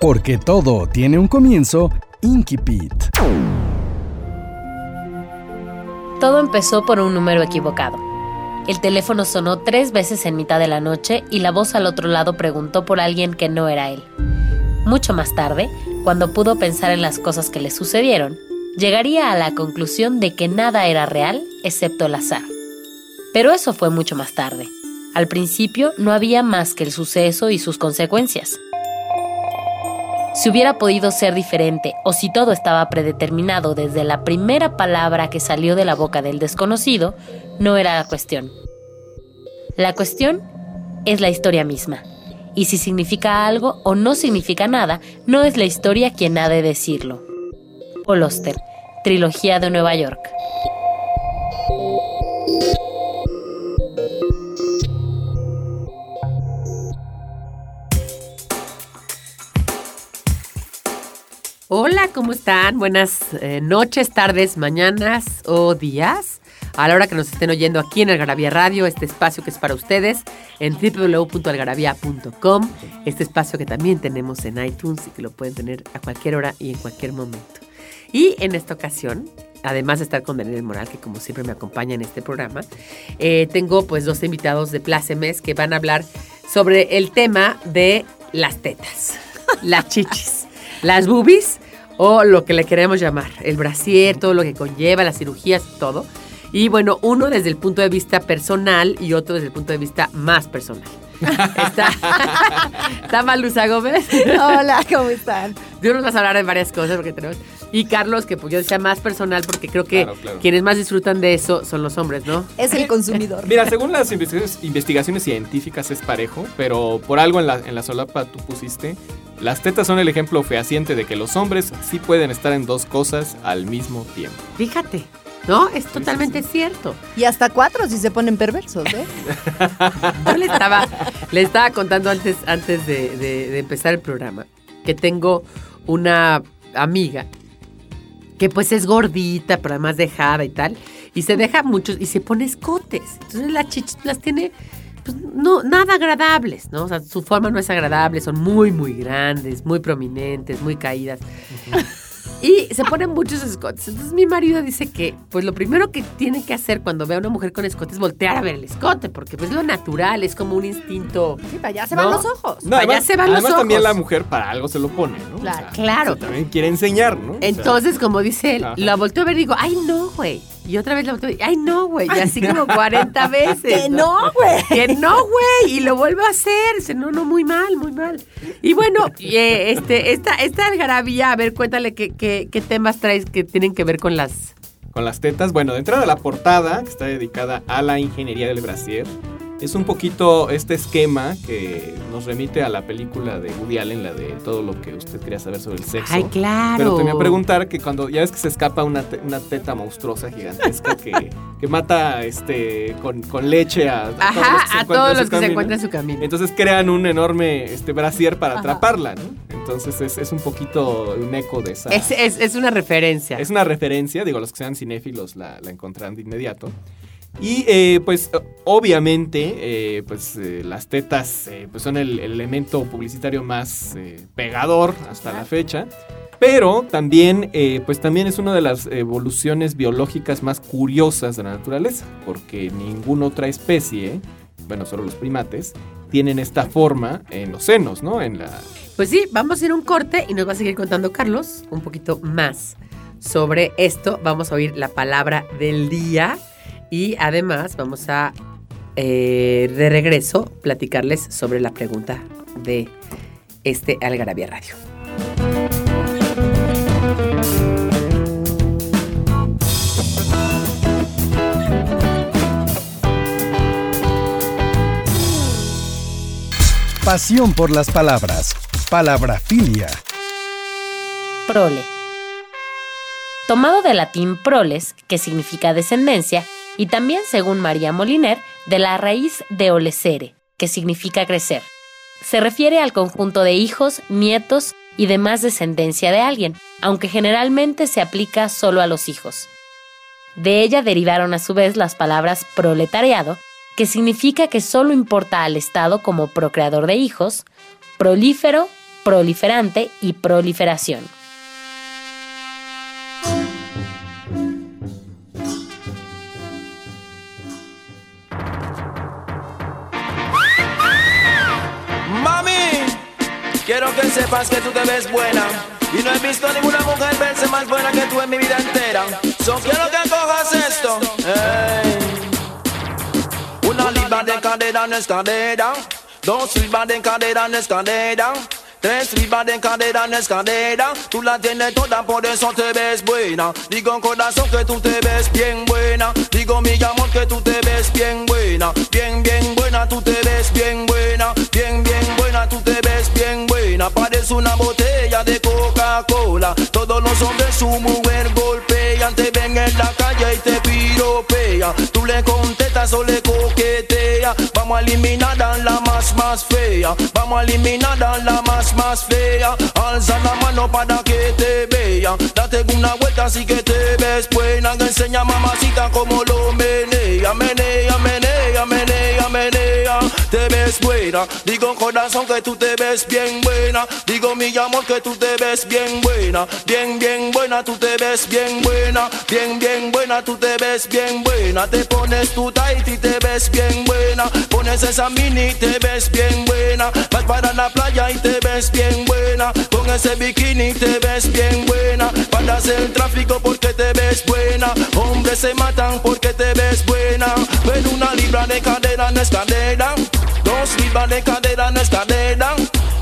Porque todo tiene un comienzo, Inkipit. Todo empezó por un número equivocado. El teléfono sonó tres veces en mitad de la noche y la voz al otro lado preguntó por alguien que no era él. Mucho más tarde, cuando pudo pensar en las cosas que le sucedieron, llegaría a la conclusión de que nada era real excepto el azar. Pero eso fue mucho más tarde. Al principio no había más que el suceso y sus consecuencias. Si hubiera podido ser diferente o si todo estaba predeterminado desde la primera palabra que salió de la boca del desconocido, no era la cuestión. La cuestión es la historia misma. Y si significa algo o no significa nada, no es la historia quien ha de decirlo. Paul Oster, Trilogía de Nueva York. Hola, ¿cómo están? Buenas eh, noches, tardes, mañanas o días. A la hora que nos estén oyendo aquí en Algarabía Radio, este espacio que es para ustedes en www.algarabía.com, este espacio que también tenemos en iTunes y que lo pueden tener a cualquier hora y en cualquier momento. Y en esta ocasión, además de estar con Daniel Moral, que como siempre me acompaña en este programa, eh, tengo pues dos invitados de Plácemes que van a hablar sobre el tema de las tetas, las chichis, las boobies o lo que le queremos llamar, el brasier, todo lo que conlleva, las cirugías, todo. Y bueno, uno desde el punto de vista personal y otro desde el punto de vista más personal. Está, está Malusa Gómez. Hola, ¿cómo están? Yo nos vas a hablar de varias cosas porque tenemos. Y Carlos, que pues yo decía más personal porque creo que Claro, claro. quienes más disfrutan de eso son los hombres, ¿no? Es el consumidor. Mira, según las investigaciones, investigaciones científicas es parejo, pero por algo en la, en la solapa tú pusiste, las tetas son el ejemplo fehaciente de que los hombres sí pueden estar en dos cosas al mismo tiempo. Fíjate, ¿no? Es totalmente cierto. Y hasta cuatro si se ponen perversos, ¿eh? Yo le estaba, le estaba contando antes, antes de, de- de empezar el programa que tengo una amiga que pues es gordita, pero además dejada y tal, y se deja muchos y se pone escotes. Entonces las chichis las tiene pues, no, nada agradables, ¿no? O sea, su forma no es agradable, son muy, muy grandes, muy prominentes, muy caídas. Y se ponen muchos escotes. Entonces mi marido dice que, pues lo primero que tiene que hacer cuando ve a una mujer con escote es voltear a ver el escote, porque pues lo natural, es como un instinto. Sí, para allá se ¿No? van los ojos. No, allá se van los además también ojos. la mujer para algo se lo pone, ¿no? Claro, claro. o sea, también quiere enseñar, ¿no? O sea, Entonces, como dice él, Ajá. la volteo a ver y digo, ay no, güey. Y otra vez ver, ay no, güey. Y así como 40 veces. Que no, güey. Que no, güey. Y lo vuelvo a hacer. Dice, no, no, muy mal, muy mal. Y bueno, eh, este, esta, esta algarabía, a ver, cuéntale qué, qué, qué temas traes que tienen que ver con las. con las tetas. Bueno, de entrada la portada, que está dedicada a la ingeniería del brasier, es un poquito este esquema que nos remite a la película de Woody Allen, la de todo lo que usted quería saber sobre el sexo. Ay, claro. Pero te voy a preguntar que cuando ya ves que se escapa una, te- una teta monstruosa gigantesca que, que mata este con, con leche a, a Ajá, a todos los que se encuentran en su camino. Entonces crean un enorme este brasier para Ajá. atraparla, ¿no? Entonces es, es un poquito un eco de esa. Es, es, es una referencia. Es una referencia, digo, los que sean cinéfilos la, la encontrarán de inmediato. Y eh, pues obviamente eh, pues eh, las tetas pues son el, el elemento publicitario más pegador hasta la fecha. Pero también, pues también es una de las evoluciones biológicas más curiosas de la naturaleza, porque ninguna otra especie, bueno, solo los primates, tienen esta forma en los senos, ¿no? En la, Pues sí, vamos a ir a un corte y nos va a seguir contando Carlos un poquito más sobre esto. Vamos a oír la palabra del día y además vamos a, eh, de regreso, platicarles sobre la pregunta de este Algarabía Radio. Pasión por las palabras. Palabrafilia. prole. Tomado del latín proles, que significa descendencia, y también, según María Moliner, de la raíz de olecere, que significa crecer. Se refiere al conjunto de hijos, nietos y demás descendencia de alguien, aunque generalmente se aplica solo a los hijos. De ella derivaron a su vez las palabras proletariado, que significa que solo importa al Estado como procreador de hijos, prolífero, proliferante y proliferación. Quiero que sepas que tú te ves buena. Y no he visto ninguna mujer verse más buena que tú en mi vida entera. So quiero que cojas esto. Una libra de cadera no es cadera. Dos libras de cadera no es cadera. Tres libras de cadera no es cadera. Tú la tienes toda, por eso te ves buena. Digo corazón que tú te ves bien buena. Digo mi amor que tú te ves bien buena. Bien, bien buena, tú te ves bien buena. Bien, bien buena, tú te ves bien buena. Parece una botella de Coca-Cola. Todos los hombres su mujer golpean. Te ven en la calle y te piropea. Tú le contestas o le coquetea. Vamos a eliminar a la más, más fea. Vamos a eliminar a la más, más fea. Alza la mano para que te vea. Date una vuelta así que te ves buena. Enseña mamacita como lo menea, menea, menea. Te ves buena. Digo corazón que tú te ves bien buena. Digo mi amor que tú te ves bien buena. Bien, bien buena, tú te ves bien buena. Bien, bien buena, tú te ves bien buena. Te pones tu tight y te ves bien buena. Pones esa mini y te ves bien buena. Vas para la playa y te ves bien buena. Con ese bikini te ves bien buena. Paras el tráfico porque te ves buena. Hombres se matan porque te ves buena. Pero una libra de cadera no es cadera. Dos libras de cadera no es cadera.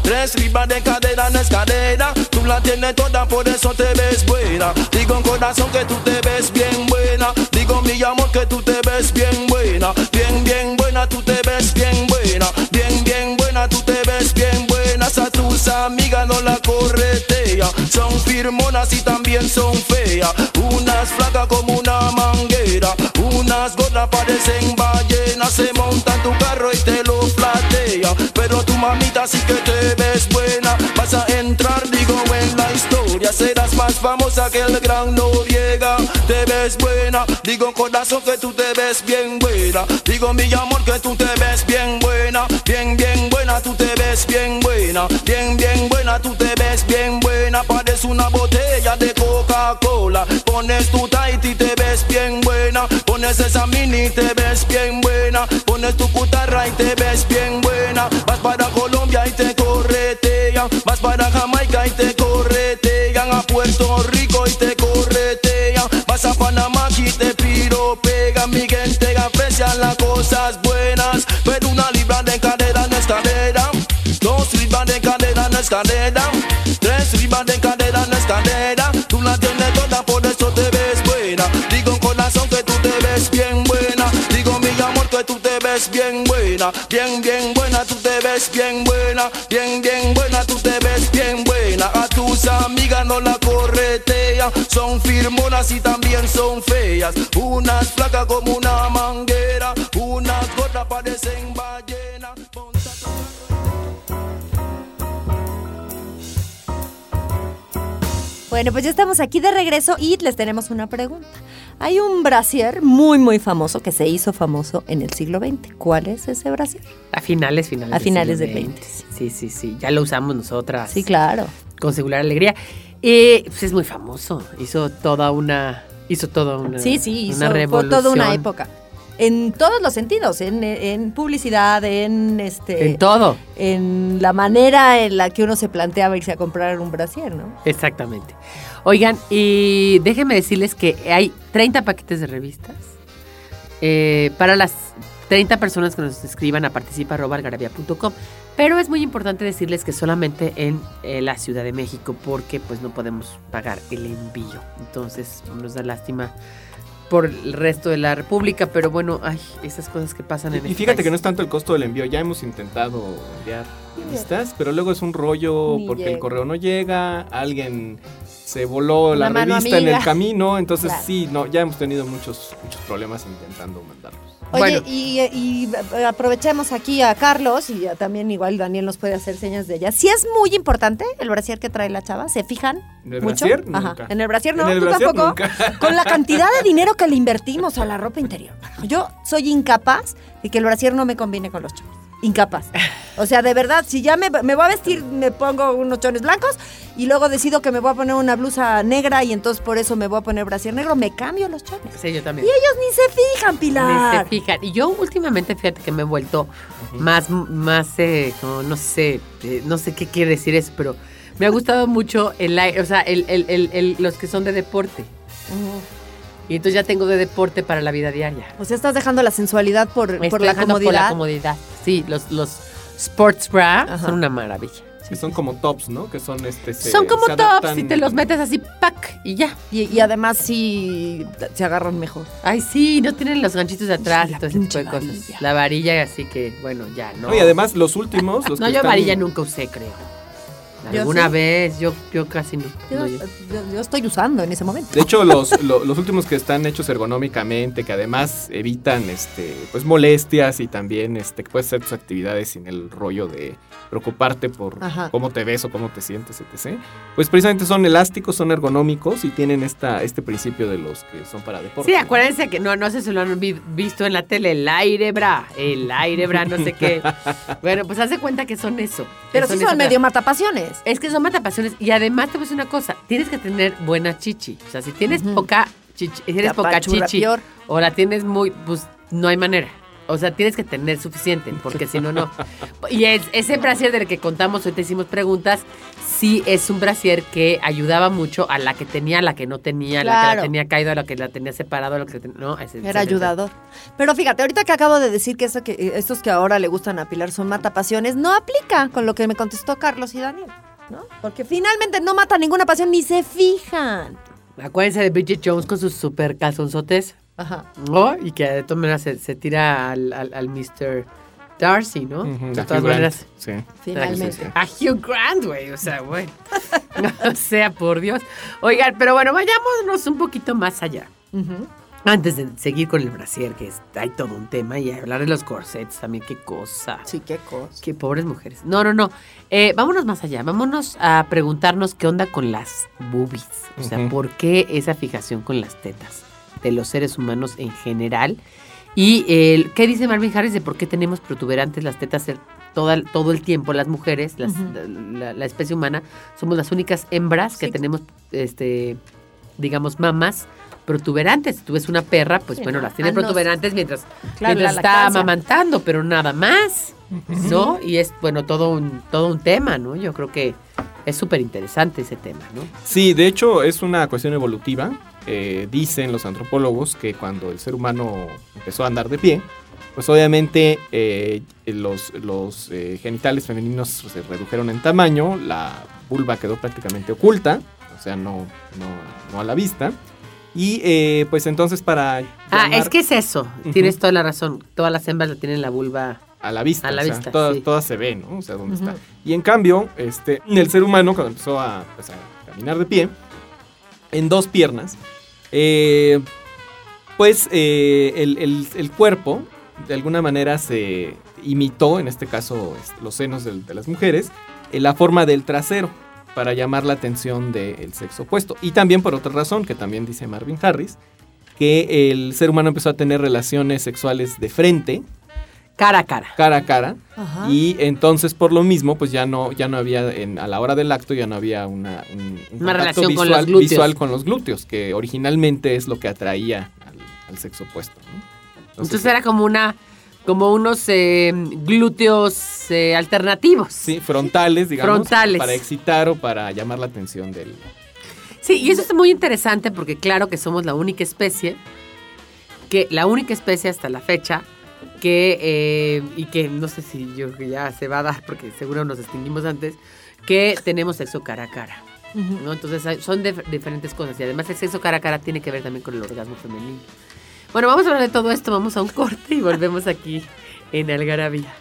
Tres libras de cadera no es cadera. Tú la tienes toda, por eso te ves buena. Digo en corazón que tú te ves bien buena. Digo mi amor que tú te ves bien buena. Bien, bien buena, tú te ves bien buena. Bien, bien buena, tú te ves bien buena. A tus amigas no la corretea. Son firmonas y también son feas. Unas flacas como una manguera. Unas gordas parecen ballenas. Se montan tu carro y te lo mamita sí que te ves buena. Vas a entrar, digo, en la historia. Serás más famosa que el gran Noriega. Te ves buena. Digo, corazón, que tú te ves bien buena. Digo, mi amor, que tú te ves bien buena. Bien, bien buena, tú te ves bien buena. Bien, bien buena, tú te ves bien buena. Parece una botella de Coca-Cola. Pones tu tight y te ves bien buena. Pones esa mini y te ves bien buena. Pones tu putarra y te ves bien buena. Cadera no es cadera. Tres libras de cadera no es cadera. Tú la tienes toda, por eso te ves buena. Digo corazón que tú te ves bien buena. Digo mi amor que tú te ves bien buena. Bien, bien buena, tú te ves bien buena. Bien, bien buena, tú te ves bien buena. A tus amigas no la corretea. Son firmonas y también son feas. Unas flacas como una manguera. Bueno, pues ya estamos aquí de regreso y les tenemos una pregunta. Hay un brasier muy, muy famoso que se hizo famoso en el siglo XX. ¿Cuál es ese brasier? A finales, finales. A finales siglo del XX. 20, sí. Sí, sí. Ya lo usamos nosotras. Sí, claro. Con singular alegría. Eh, pues es muy famoso. Hizo toda una. Hizo toda una. Sí, sí, hizo, una fue revolución. toda una época. En todos los sentidos, en, en publicidad, en este. En todo. en la manera en la que uno se planteaba irse a comprar un brasier, ¿no? Exactamente. Oigan, y déjenme decirles que hay 30 paquetes de revistas eh, para las 30 personas que nos escriban a participa.algarabía.com. Pero es muy importante decirles que solamente en eh, la Ciudad de México, porque pues no podemos pagar el envío. Entonces nos da lástima por el resto de la República, pero bueno, ay, esas cosas que pasan en Y este fíjate país. que no es tanto el costo del envío, ya hemos intentado enviar listas, pero luego es un rollo Ni porque el correo no llega, alguien se voló la, revista en el camino, entonces Claro. sí, no, ya hemos tenido muchos, muchos problemas intentando mandarlos. Oye, Bueno. y, y, aprovechemos aquí a Carlos y también igual Daniel nos puede hacer señas de ella. Si es muy importante el brasier que trae la chava, ¿se fijan? ¿En el mucho? brasier? Ajá. En el brasier no, En el ¿tú brasier tampoco? nunca. Con la cantidad de dinero que le invertimos a la ropa interior. Yo soy incapaz de que el brasier no me combine con los chones. Incapaz. O sea, de verdad, si ya me, me voy a vestir, me pongo unos chones blancos y luego decido que me voy a poner una blusa negra y entonces por eso me voy a poner brasier negro, me cambio los chones. Sí, yo Y también. ellos ni se fijan, Ni Pilar. se fijan. Y yo últimamente, fíjate que me he vuelto más, más, eh, como no sé, eh, no sé qué quiere decir eso, pero me ha gustado mucho el aire, o sea, el, el- el- el- los que son de deporte. Y entonces ya tengo de deporte para la vida diaria. O sea, estás dejando la sensualidad por, Me por estoy la comodidad. Por la comodidad. Sí, los, los sports bra Ajá. son una maravilla. Que son como tops, ¿no? Que son este. se- son como se tops y te los metes así, pack, y ya. Y, y además sí se agarran mejor. Ay, sí, no tienen los ganchitos de atrás Sí, todo ese tipo de cosas. varilla. La varilla, así que, bueno, ya, no. No, y además los últimos, los no, que yo están- varilla nunca usé, creo. Yo Alguna sí. vez, yo, yo casi no. Yo, no, yo- yo- yo estoy usando en ese momento. De hecho, los, lo- los últimos que están hechos ergonómicamente, que además evitan este, pues molestias y también este, que puedes hacer tus actividades sin el rollo de preocuparte por Ajá. cómo te ves o cómo te sientes, etc. Pues precisamente son elásticos, son ergonómicos y tienen esta, este principio de los que son para deporte. Sí, acuérdense que no, no sé si lo han vi- visto en la tele, el aire bra, el aire bra, no sé qué. bueno, pues haz de cuenta que son eso. Pero sí eso, son medio matapasiones. Es que son matapasiones y además te voy a decir una cosa, tienes que tener buena chichi. O sea, si tienes poca chichi, si tienes La poca chichi peor. o la tienes muy, pues no hay manera. O sea, tienes que tener suficiente, porque si no, no. Y es- ese brasier del que contamos, hoy te hicimos preguntas, sí es un brasier que ayudaba mucho a la que tenía, a la que no tenía, a la que la tenía caído, a la que la tenía separado, a la que no, ese- Era ese- ayudador. Pero fíjate, ahorita que acabo de decir que, eso que eh, estos que ahora le gustan a Pilar son matapasiones, no aplica con lo que me contestó Carlos y Daniel. ¿No? Porque finalmente no mata ninguna pasión ni se fijan. Acuérdense de Bridget Jones con sus super calzonzotes. Ajá. ¿no? Y que de todas maneras se, se tira al, al, al Mr. Darcy, ¿no? De todas Hugh Grant, maneras. sí. Finalmente. A Hugh Grant, güey, o sea, bueno. o sea, por Dios. Oigan, pero bueno, vayámonos un poquito más allá. Ujú. Antes de seguir con el brasier, que es- hay todo un tema, y hablar de los corsets también, qué cosa. Sí, qué cosa. Qué pobres mujeres. No, no, no. Eh, vámonos más allá. Vámonos a preguntarnos qué onda con las boobies. O sea. ¿por qué esa fijación con las tetas de los seres humanos en general? Y qué dice Marvin Harris de por qué tenemos protuberantes las tetas toda- todo el tiempo las mujeres, las- la, la especie humana, somos las únicas hembras que tenemos, este, digamos, mamas protuberantes. Si tú ves una perra, pues Sí, bueno, ¿no? las tiene Ah, no, protuberantes mientras, Claro, mientras la está lactancia. amamantando, pero nada más. ¿no? Y es, bueno, todo un, todo un tema, ¿no? Yo creo que es súper interesante ese tema, ¿no? Sí, de hecho es una cuestión evolutiva. Eh, dicen los antropólogos que cuando el ser humano empezó a andar de pie, pues obviamente eh, los, los eh, genitales femeninos se redujeron en tamaño, la vulva quedó prácticamente oculta, o sea, no, no, no a la vista. Y eh, pues entonces para... Ah, es que es eso, tienes toda la razón. Todas las hembras la tienen la vulva. a la vista, a la o sea, vista, todas, sí. todas se ven, ¿no? O sea, dónde está. Y en cambio, este, el ser humano cuando empezó a, pues, a caminar de pie, en dos piernas, eh, pues eh, el, el- el cuerpo de alguna manera se imitó, en este caso los senos del- de, las mujeres, en la forma del trasero para llamar la atención del sexo opuesto. Y también por otra razón, que también dice Marvin Harris, que el ser humano empezó a tener relaciones sexuales de frente, Cara a cara. cara a cara, Ajá. y entonces por lo mismo, pues ya no, ya no había, en- a la hora del acto ya no había una, un, un Una relación con visual, los glúteos. visual con los glúteos, que originalmente es lo que atraía al, al sexo opuesto. ¿no? Entonces, era como una, como unos eh, glúteos eh, alternativos. Sí, frontales, digamos. Frontales. Para excitar o para llamar la atención del... Sí, y eso es muy interesante porque claro que somos la única especie, que la única especie hasta la fecha, que, eh, y que no sé si yo ya se va a dar porque seguro nos extinguimos antes, que tenemos sexo cara a cara. ¿no? Entonces son dif- diferentes cosas y además el sexo cara a cara tiene que ver también con el orgasmo femenino. Bueno, vamos a hablar de todo esto, vamos a un corte y volvemos aquí en Algarabía.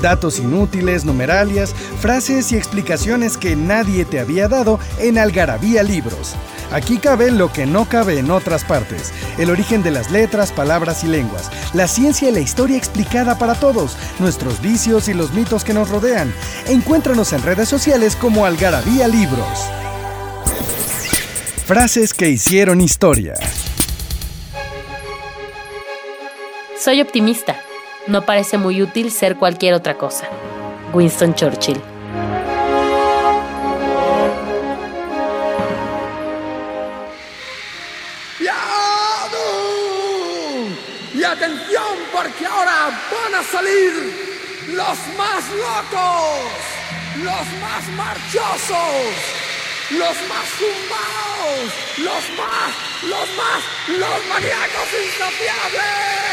Datos inútiles, numeralias, frases y explicaciones que nadie te había dado en Algarabía Libros. Aquí cabe lo que no cabe en otras partes. El origen de las letras, palabras y lenguas. La ciencia y la historia explicada para todos. Nuestros vicios y los mitos que nos rodean. Encuéntranos en redes sociales como Algarabía Libros. Frases que hicieron historia. Soy optimista. No parece muy útil ser cualquier otra cosa. Winston Churchill. Y atención porque ahora van a salir los más locos, los más marchosos, los más zumbados, los más, los más, los maníacos insaciables.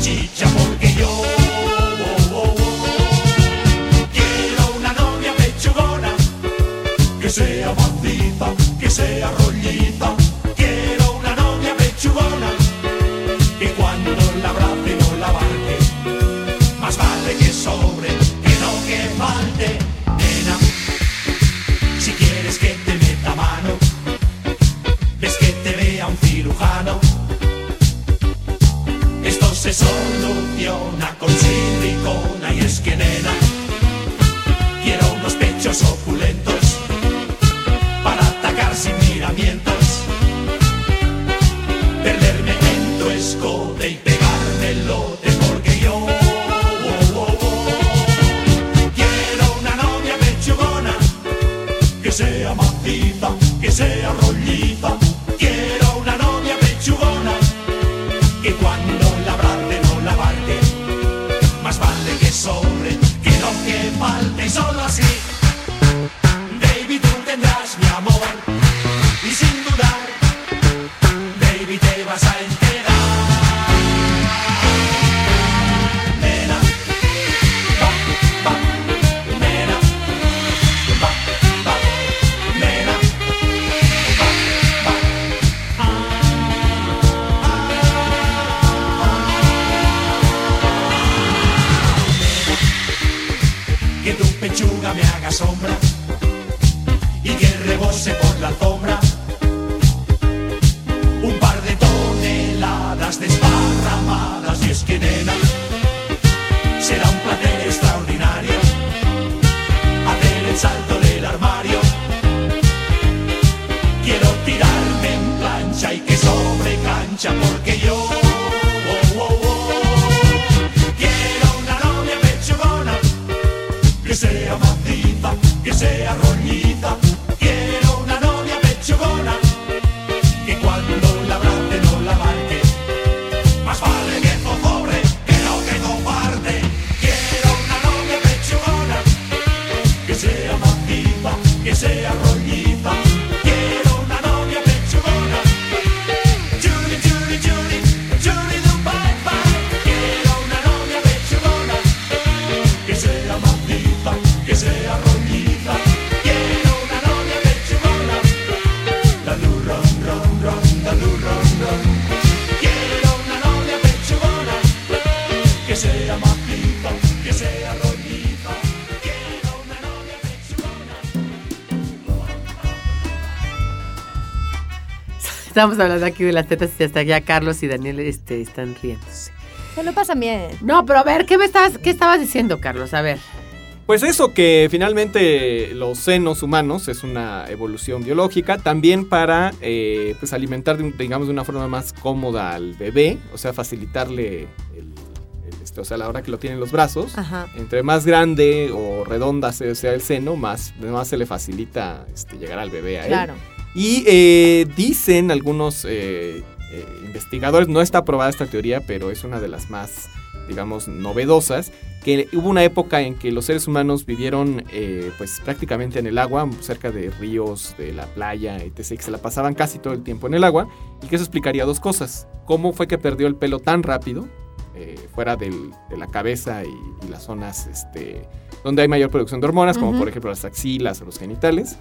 Chicha porque yo oh, oh, oh, quiero una novia pechugona que sea maciza, que sea rollita. Que sea Estamos hablando aquí de las tetas y hasta ya Carlos y Daniel este, están riéndose. Se lo pasan bien. No, pero a ver, ¿qué, me estabas, ¿qué estabas diciendo, Carlos? A ver. Pues eso, que finalmente los senos humanos es una evolución biológica, también para eh, pues alimentar, digamos, de una forma más cómoda al bebé, o sea, facilitarle el, el este, o sea, a la hora que lo tiene en los brazos, Ajá. entre más grande o redonda se- sea el seno, más, más se le facilita este, llegar al bebé a él. Claro. Y eh, dicen algunos eh, eh, investigadores, no está aprobada esta teoría, pero es una de las más, digamos, novedosas, que hubo una época en que los seres humanos vivieron eh, pues prácticamente en el agua, cerca de ríos, de la playa, etc., que se la pasaban casi todo el tiempo en el agua, y que eso explicaría dos cosas. ¿Cómo fue que perdió el pelo tan rápido? eh, fuera del- de la cabeza y, y las zonas este, donde hay mayor producción de hormonas, como por ejemplo las axilas o los genitales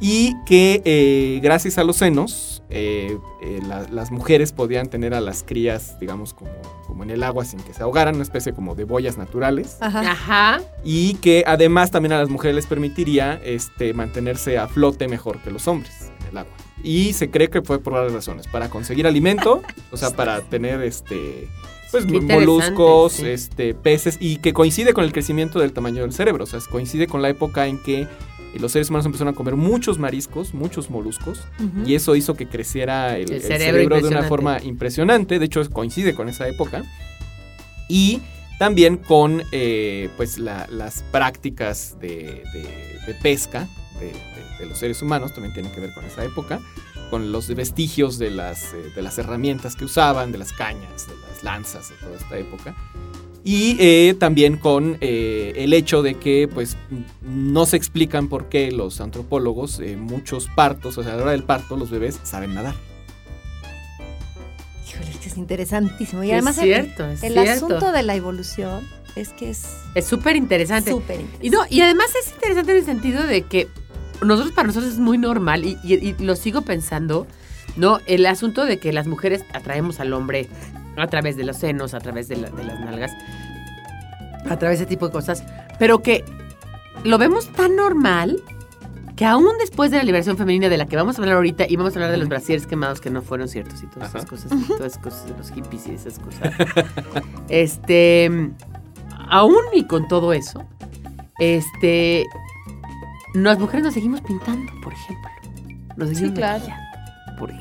y que eh, gracias a los senos eh, eh, la- las mujeres podían tener a las crías, digamos, como, como en el agua sin que se ahogaran, una especie como de boyas naturales. Ajá. Ajá. Y que además también a las mujeres les permitiría este, mantenerse a flote mejor que los hombres en el agua. Y se cree que fue por varias razones. Para conseguir alimento, o sea, para tener este... Pues Qué moluscos, sí. este, peces, y que coincide con el crecimiento del tamaño del cerebro. O sea, coincide con la época en que y los seres humanos empezaron a comer muchos mariscos, muchos moluscos, y eso hizo que creciera el, El el cerebro cerebro, de una forma impresionante. De hecho, coincide con esa época. Y también con eh, pues la- las prácticas de, de- de pesca de, de- de los seres humanos, también tienen que ver con esa época, con los vestigios de las, eh, de las herramientas que usaban, de las cañas, de las lanzas de toda esta época. Y eh, también con eh, el hecho de que pues no se explican por qué los antropólogos, eh, muchos partos, o sea, a la hora del parto, los bebés saben nadar. Híjole, es que es interesantísimo. Y Es además el- cierto, es el, cierto. asunto de la evolución es que es Es súper interesante. súper interesante. Y no, y además es interesante en el sentido de que nosotros para nosotros es muy normal y, y- y lo sigo pensando, ¿no? El asunto de que las mujeres atraemos al hombre a través de los senos, a través de, la- de las nalgas, a través de ese tipo de cosas, pero que lo vemos tan normal que aún después de la liberación femenina de la que vamos a hablar ahorita y vamos a hablar de los brasieres quemados que no fueron ciertos y todas esas Ajá. cosas, y todas esas cosas de los hippies y esas cosas. este, aún y con todo eso, este, las mujeres nos seguimos pintando, por ejemplo. Nos seguimos claro.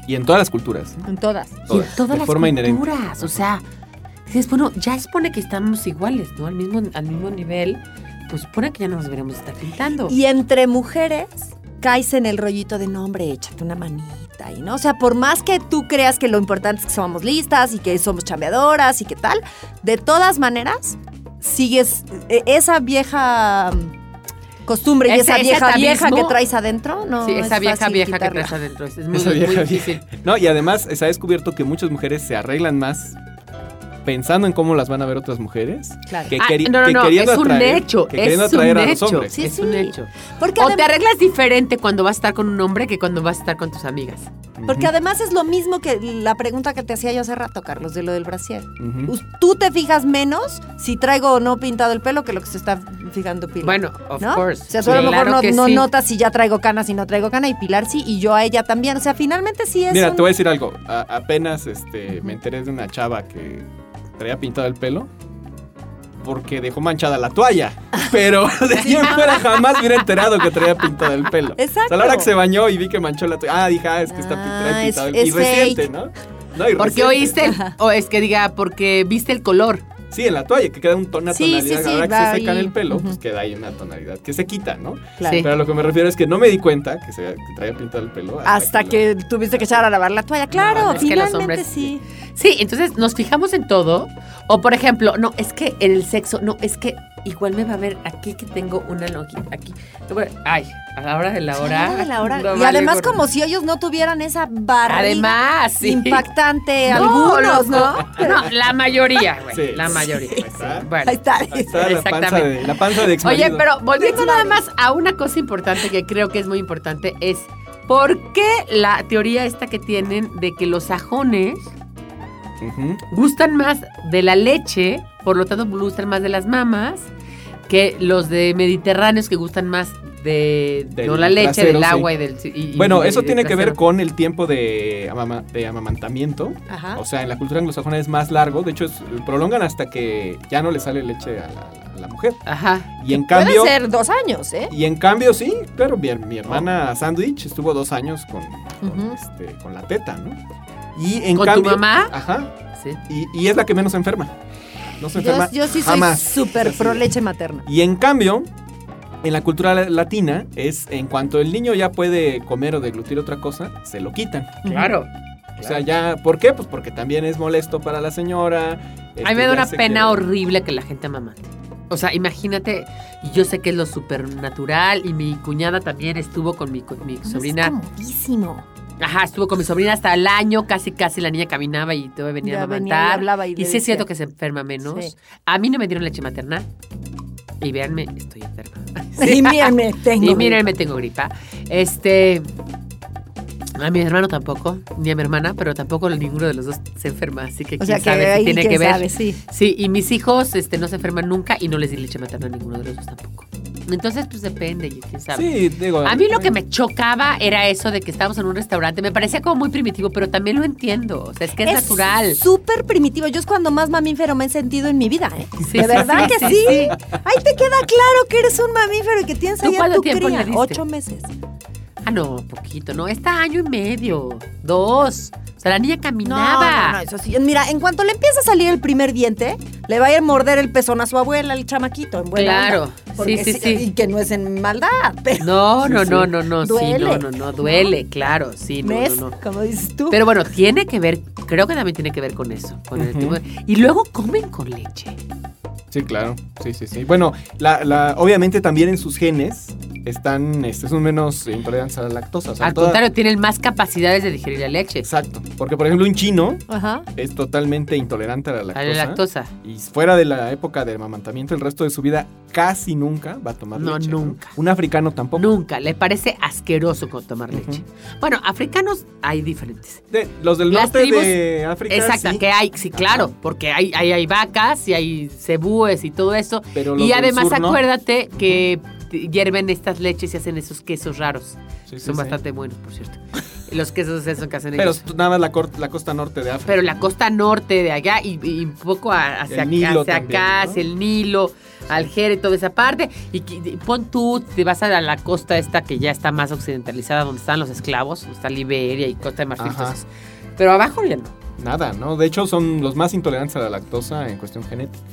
Y en todas las culturas. ¿eh? En todas. Y en Todas, de las forma inherente. culturas, o sea, dices, bueno, ya expone que estamos iguales, ¿no? Al mismo, al mismo nivel, pues supone que ya no nos deberíamos estar pintando. Y entre mujeres caes en el rollito de no, hombre, échate una manita y no. O sea, por más que tú creas que lo importante es que somos listas y que somos chambeadoras y que tal, de todas maneras, sigues eh, esa vieja costumbre y esa vieja vieja que traes adentro, no. sí, esa es vieja fácil vieja que quitarla. traes adentro, es, muy, Esa muy vieja difícil. No, y además se ha descubierto que muchas mujeres se arreglan más pensando en cómo las van a ver otras mujeres Claro. que, Ah, queri- no, no, que no, queriendo es un atraer, hecho, que es un atraer a los hecho. hombres. Sí, es sí. un hecho. Porque, O te arreglas diferente cuando vas a estar con un hombre que cuando vas a estar con tus amigas. Porque además es lo mismo que la pregunta que te hacía yo hace rato, Carlos, de lo del brasier. Tú te fijas menos si traigo o no pintado el pelo que lo que se está fijando Pilar. Bueno, of ¿no? course. O sea, tú a lo mejor Claro no, que no sí. notas si ya traigo cana, si no traigo cana, y Pilar sí, y yo a ella también. O sea, finalmente sí es. Mira, un- te voy a decir algo. A- apenas este, me enteré de una chava que traía pintado el pelo porque dejó manchada la toalla. Pero de ahí en fuera jamás me hubiera enterado que traía pintado el pelo. Exacto. O sea, a la hora que se bañó y vi que manchó la toalla. Ah, dije, ah, es que está Ah, pintado el es Y reciente, fake. ¿no? No, y Porque reciente. oíste, el- o es que diga, porque viste el color. Sí, en la toalla, que queda un tono, una Sí, sí, tonalidad. sí, a la hora va que se seca en el pelo, pues queda ahí una tonalidad que se quita, ¿no? Claro. Sí. Pero a lo que me refiero es que no me di cuenta que, se, que traía pintado el pelo. Hasta que tuviste que echar a lavar la toalla. Claro, No, es que los finalmente hombres- sí. Sí, entonces nos fijamos en todo. O por ejemplo, no, es que en el sexo, no, es que igual me va a ver aquí que tengo una lonjita, aquí. Ay, a la hora de la hora. A la hora de la hora. no y vale además, como si ellos no tuvieran esa barriga Además, sí. impactante, No, algunos, ¿no? No, la mayoría, güey. Sí. la mayoría. Ahí está. Bueno. Ahí está. Ahí está la panza Exactamente. de, la panza de Oye, pero volviendo nada más a una cosa importante que creo que es muy importante es ¿por qué la teoría esta que tienen de que los sajones Gustan más de la leche, por lo tanto gustan más de las mamas, que los de mediterráneos que gustan más de Del no la leche, trasero, del sí. agua y del y- Bueno, y eso tiene que ver con el tiempo de, amama- de amamantamiento. Ajá. O sea, en la cultura anglosajona es más largo. De hecho, es- prolongan hasta que ya no le sale leche a la, a la mujer. Ajá. Y en cambio... Puede ser dos años, ¿eh? Y en cambio, sí, claro, mi, mi hermana Sandwich estuvo dos años con, con, este, con la teta, ¿no? Y en ¿Con tu cambio, mamá? Ajá. Sí. Y, y es la que menos enferma. No se enferma yo sí soy jamás. súper Así. pro leche materna. Y en cambio, en la cultura la- latina es en cuanto el niño ya puede comer o deglutir otra cosa, se lo quitan. Claro. O sea, ya, ¿por qué? Pues porque también es molesto para la señora. A mí este, me da una se pena horrible que la gente amamante. O sea, imagínate, y yo sé que es lo supernatural, y mi cuñada también estuvo con mi, mi sobrina. Es comodísimo. Ajá, estuvo con mi sobrina hasta el año, casi casi la niña caminaba y todo venía Ya a venía amamantar. hablaba y Y, sí es cierto que se enferma menos. Sí. A mí no me dieron leche materna. Y véanme, estoy enferma. Y mírenme, tengo. Y mírenme, tengo gripa. Este. A mi hermano tampoco, ni a mi hermana, pero tampoco ninguno de los dos se enferma, así que O quién sea, que sabe si tiene quién que ver. sabe, sí. Sí, y mis hijos este, no se enferman nunca y no les di leche materna a ninguno de los dos tampoco. Entonces, pues depende, quién sabe. Sí, digo. A mí lo que me chocaba era eso de que estábamos en un restaurante. Me parecía como muy primitivo, pero también lo entiendo. O sea, es que es, natural. Súper primitivo. Yo es cuando más mamífero me he sentido en mi vida, ¿eh? Sí, de sí, verdad sí, que sí. Ahí te queda claro que eres un mamífero y que tienes ¿Tú ahí a cuánto tu tiempo cría. le diste? Ocho meses. Ah, no, poquito, no. Está año y medio, dos. O sea, la niña caminaba. no, no, eso sí. Mira, en cuanto le empieza a salir el primer diente, le va a ir a morder el pezón a su abuela, el chamaquito, en buena Claro. onda. Porque Sí, sí, sí. Y que no es en maldad, pero No, no, Sí, no, no, no, sí, no, no, no, duele, claro, sí, no, no. Como dices tú. Pero bueno, tiene que ver, creo que también tiene que ver con eso, con el Ujú. tipo de- Y luego comen con leche. Sí, claro. Sí, sí, sí. Bueno, la, la, obviamente también en sus genes están, este, son menos intolerantes a la lactosa. o sea, Al toda- contrario, tienen más capacidades de digerir la leche. Exacto. Porque, por ejemplo, un chino Ajá. es totalmente intolerante a la A lactosa. la lactosa. Y fuera de la época del amamantamiento, el resto de su vida casi nunca va a tomar No, leche. nunca. Un africano tampoco. Nunca, le parece asqueroso con tomar leche. Bueno, africanos hay diferentes. De- los del Las norte tribus- de África. Exacto, sí, que hay, sí, claro, porque hay, hay, hay vacas y hay cebúes y todo eso. pero los Y además sur no. acuérdate que hierven estas leches y hacen esos quesos raros. Sí, sí, Son sí. bastante buenos, por cierto. Los quesos esos que hacen Pero ellos. nada más la, la costa norte de África. Pero la costa norte de allá y, y un poco hacia, El Nilo hacia también, acá, ¿no? hacia el Nilo, Alger y toda esa parte. Y, y pon tú, te vas a la, costa esta que ya está más occidentalizada, donde están los esclavos, donde está Liberia y Costa de Marfil. Entonces- Pero abajo ya no. Nada, ¿no? De hecho, son los más intolerantes a la lactosa en cuestión genética.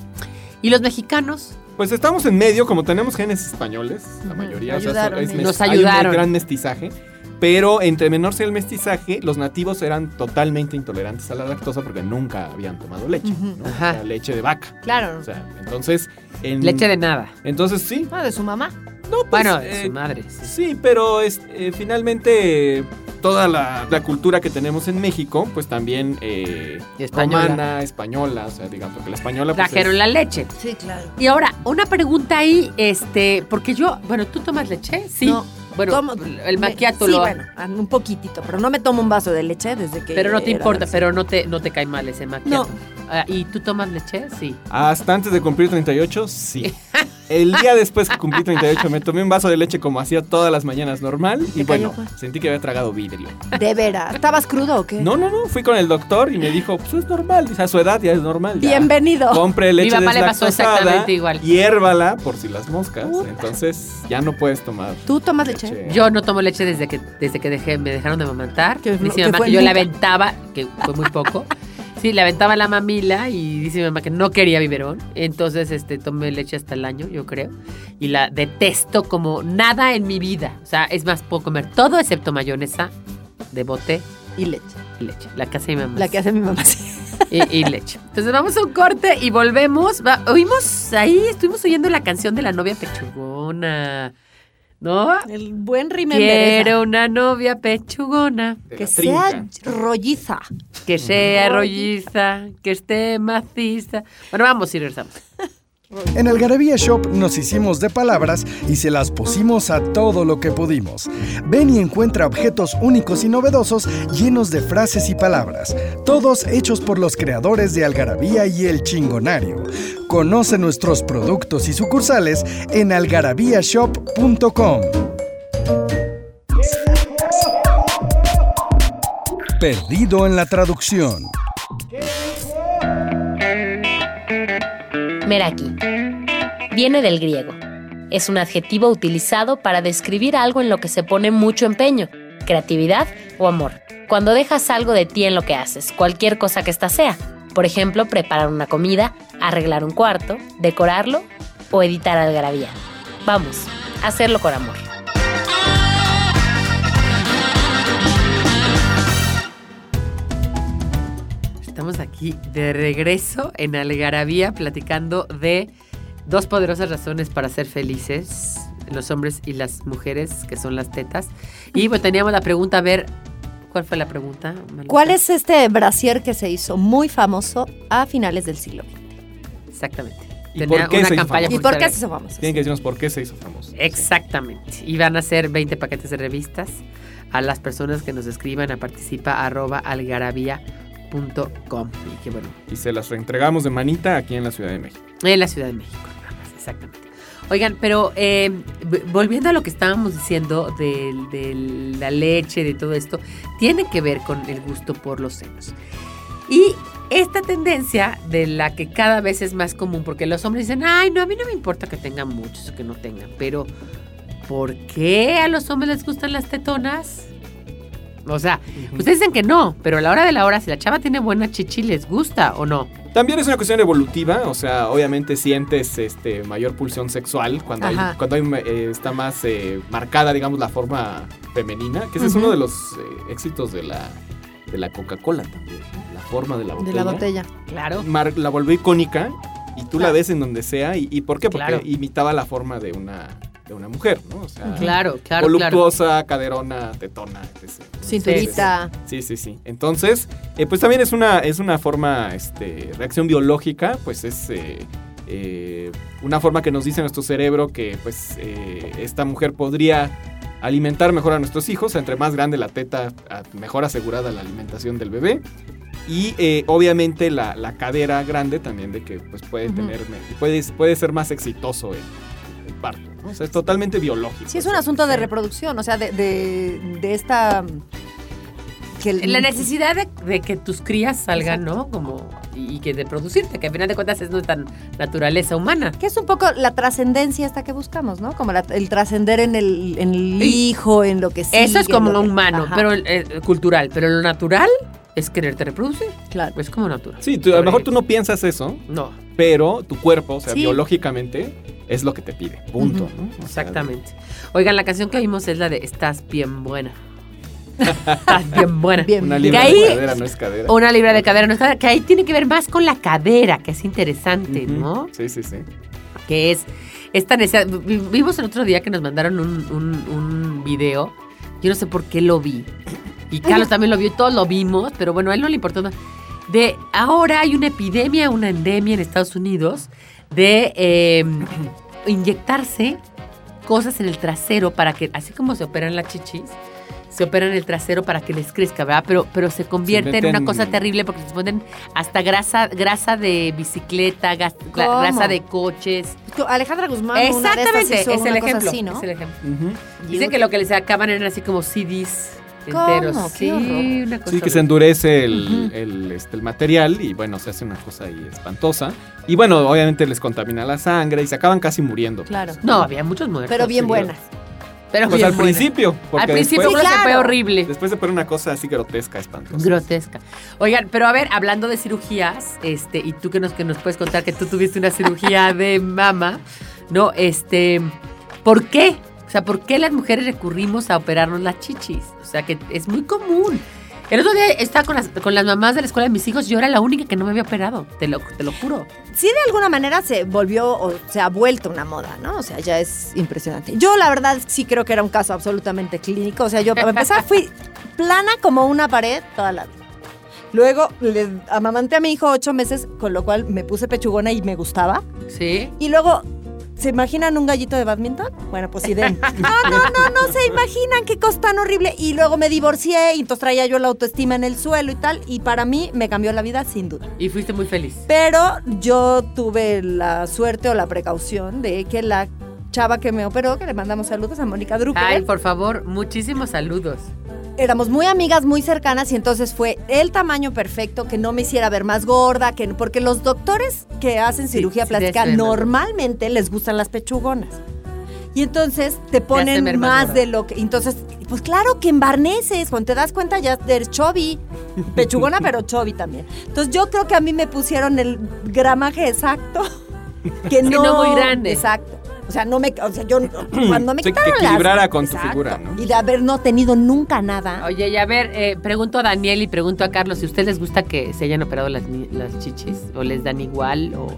¿Y los mexicanos? Pues estamos en medio, como tenemos genes españoles, la mayoría. o sea, Ayudaron es mes- Nos hay ayudaron. un gran mestizaje. Pero entre menor sea el mestizaje, los nativos eran totalmente intolerantes a la lactosa porque nunca habían tomado leche. Ajá. O sea, leche de vaca. Claro. O sea, entonces. en- Leche de nada. Entonces sí. Ah, de su mamá. No, pues, Bueno, eh, su madre. sí. Sí, pero es, eh, finalmente eh, toda la, la cultura que tenemos en México, pues también eh, Española. romana, española, o sea, digamos, porque la española pues, Trajeron es- la leche. Sí, claro. Y ahora, una pregunta ahí, este, porque yo, bueno, ¿tú tomas leche? Sí. No, bueno, Tomo- el me- maquiato sí, lo bueno, un poquitito, pero no me tomo un vaso de leche desde que. Pero no te importa, pero no te, no te cae mal ese maquiato. Ah, ¿Y tú tomas leche? Sí. Hasta antes de cumplir 38, sí. El día después que cumplí 38 me tomé un vaso de leche como hacía todas las mañanas normal y ¿Te bueno, cayó, sentí que había tragado vidrio. De veras. ¿Estabas crudo o qué? No, no, no, fui con el doctor y me dijo, pues es normal, o sea, a su edad ya es normal. ya. Bienvenido. Compre leche Mi papá le pasó exactamente igual. Hiérvala por si las moscas. Puta. Entonces ya no puedes tomar. ¿Tú tomas leche? Yo no tomo leche desde que, desde que dejé, me dejaron de amamantar. Que Dice no- mamá fue que yo la aventaba, que fue muy poco. Sí, le aventaba la mamila y dice mi mamá que no quería biberón. Entonces, este, tomé leche hasta el año, yo creo. Y la detesto como nada en mi vida. O sea, es más, puedo comer todo excepto mayonesa de bote Y leche. y leche. La que hace mi mamá. La que hace mi mamá, sí. y, y leche. Entonces vamos a un corte y volvemos. Va- oímos ahí, estuvimos oyendo la canción de la novia pechugona. ¿No? El buen rímel Quiero una novia pechugona. Que sea trinca. rolliza. Que sea rolliza, que esté maciza. Bueno, vamos y regresamos. En Algarabía Shop nos hicimos de palabras y se las pusimos a todo lo que pudimos. Ven y encuentra objetos únicos y novedosos llenos de frases y palabras, todos hechos por los creadores de Algarabía y El Chingonario. Conoce nuestros productos y sucursales en algarabíashop.com. Perdido en la traducción. Meraki. Viene del griego. Es un adjetivo utilizado para describir algo en lo que se pone mucho empeño, creatividad o amor. Cuando dejas algo de ti en lo que haces, cualquier cosa que ésta sea. Por ejemplo, preparar una comida, arreglar un cuarto, decorarlo o editar algarabía. Vamos, hacerlo con amor. Estamos aquí de regreso en Algarabía platicando de dos poderosas razones para ser felices, los hombres y las mujeres, que son las tetas. Y pues teníamos la pregunta, a ver, ¿cuál fue la pregunta? ¿Cuál es este brasier que se hizo muy famoso a finales del siglo XX? Exactamente. ¿Y Tenía por qué una se hizo campaña famoso? ¿Y por qué se hizo famoso? Tienen que decirnos por qué se hizo famoso. Exactamente. Y van a ser 20 paquetes de revistas a las personas que nos escriban a participa arroba algarabía.com. Y que bueno, Y se las reentregamos de manita aquí en la Ciudad de México. en la Ciudad de México, nada más, exactamente. Oigan, pero eh, volviendo a lo que estábamos diciendo de, de la leche, de todo esto, tiene que ver con el gusto por los senos. Y esta tendencia de la que cada vez es más común, porque los hombres dicen, ay, no, a mí no me importa que tengan muchos o que no tengan, pero ¿por qué a los hombres les gustan las tetonas? O sea, ustedes dicen que no, pero a la hora de la hora, si la chava tiene buena chichi, ¿les gusta o no? También es una cuestión evolutiva, o sea, obviamente sientes este mayor pulsión sexual cuando hay, cuando hay, eh, está más eh, marcada, digamos, la forma femenina, que ese es uno de los eh, éxitos de la, de la Coca-Cola también, la forma de la botella. De la botella. Claro. Mar- la volvió icónica y tú la ves en donde sea. ¿Y, y por qué? Porque Claro. imitaba la forma de una, de una mujer, ¿no? O sea, Claro, claro, claro. voluptuosa, caderona, tetona, etc. Cinturita. Sí, sí, sí. Entonces, eh, pues también es una, es una forma, este, reacción biológica, pues es eh, eh, una forma que nos dice nuestro cerebro que pues esta mujer podría alimentar mejor a nuestros hijos, entre más grande la teta, mejor asegurada la alimentación del bebé. Y eh, obviamente la, la cadera grande también de que pues puede tener, puede, puede ser más exitoso el, el parto. ¿No? O sea, es totalmente biológico. Sí, es un asunto de reproducción, o sea, de, de, de esta... Que el- La necesidad de, de que tus crías salgan, ¿no? Como, y, y que de producirte, que al final de cuentas es nuestra naturaleza humana. Que es un poco la trascendencia esta que buscamos, ¿no? Como la- el trascender en el, en el hijo, en lo que sigue. Eso es como lo humano, pero eh, cultural. Pero lo natural es quererte reproducir. Claro. Es como natural. Sí, tú- a lo mejor tú no piensas eso, No, pero tu cuerpo, o sea, Sí. biológicamente, es lo que te pide. Punto. O sea, exactamente. Oigan, la canción que oímos es la de Estás bien buena. Estás bien buena. Bien, Una libra Que ahí- de cadera no es cadera. Una libra de cadera, no es cadera, que ahí tiene que ver más con la cadera, que es interesante. ¿no? Sí, sí, sí. que es esta necesidad. vi- Vimos el otro día que nos mandaron un, un- un video. Yo no sé por qué lo vi. Y Carlos también lo vio y todos lo vimos, pero bueno, a él no le importó nada. De ahora hay una epidemia, una endemia en Estados Unidos de eh, inyectarse cosas en el trasero para que, así como se operan las chichis, se operan el trasero para que les crezca, ¿verdad? Pero, pero se convierte en una cosa terrible porque se ponen hasta grasa, grasa de bicicleta, grasa de coches. Alejandra Guzmán, una de estas Exactamente, hizo es el una ejemplo. así, ¿no? Es el ejemplo. Dicen que lo que les acaban eran así como CDs. Enteros. Sí, horror. una cosa Sí, que se endurece el, el, este, el material y bueno, se hace una cosa ahí espantosa. Y bueno, obviamente les contamina la sangre y se acaban casi muriendo. Claro. No, había muchos muertos. Pero bien sí. buenas. Pero Pues al principio. Porque Al principio después, se fue horrible. después de poner una cosa así grotesca, espantosa. Grotesca. Oigan, pero a ver, hablando de cirugías, este, y tú que nos, que nos puedes contar que tú tuviste una cirugía de mama, ¿no? Este, ¿por qué? O sea, ¿por qué las mujeres recurrimos a operarnos las chichis? O sea, que es muy común. El otro día estaba con las, con las mamás de la escuela de mis hijos, yo era la única que no me había operado, te lo, te lo juro. Sí, de alguna manera se volvió o se ha vuelto una moda, ¿no? O sea, ya es impresionante. Yo, la verdad, sí creo que era un caso absolutamente clínico. O sea, yo para empezar fui plana como una pared toda la vida. Luego le amamanté a mi hijo ocho meses, con lo cual me puse pechugona y me gustaba. ¿Sí? Y luego, ¿se imaginan un gallito de badminton? Bueno, pues idem. No, no, no, no se imaginan qué cosa tan horrible. Y luego me divorcié y entonces traía yo la autoestima en el suelo y tal. Y para mí me cambió la vida sin duda. Y fuiste muy feliz. Pero yo tuve la suerte o la precaución de que la chava que me operó, que le mandamos saludos a Mónica Drucker, Ay, por favor, muchísimos saludos. Éramos muy amigas, muy cercanas y entonces fue el tamaño perfecto, que no me hiciera ver más gorda, que porque los doctores que hacen Sí, cirugía sí, plástica normalmente les gustan las pechugonas. Y entonces te ponen más de lo que... Entonces, pues claro que embarneces, cuando te das cuenta ya eres chubby. Pechugona, pero chovi también. Entonces yo creo que a mí me pusieron el gramaje exacto. Que no, no muy grande. Exacto. O sea, no me, o sea, yo cuando me Sí, que quitaron las- equilibrara con tu figura, ¿no? Y de haber no tenido nunca nada. Oye, y a ver, eh, pregunto a Daniel y pregunto a Carlos si a ustedes les gusta que se hayan operado las, las chichis o les dan igual o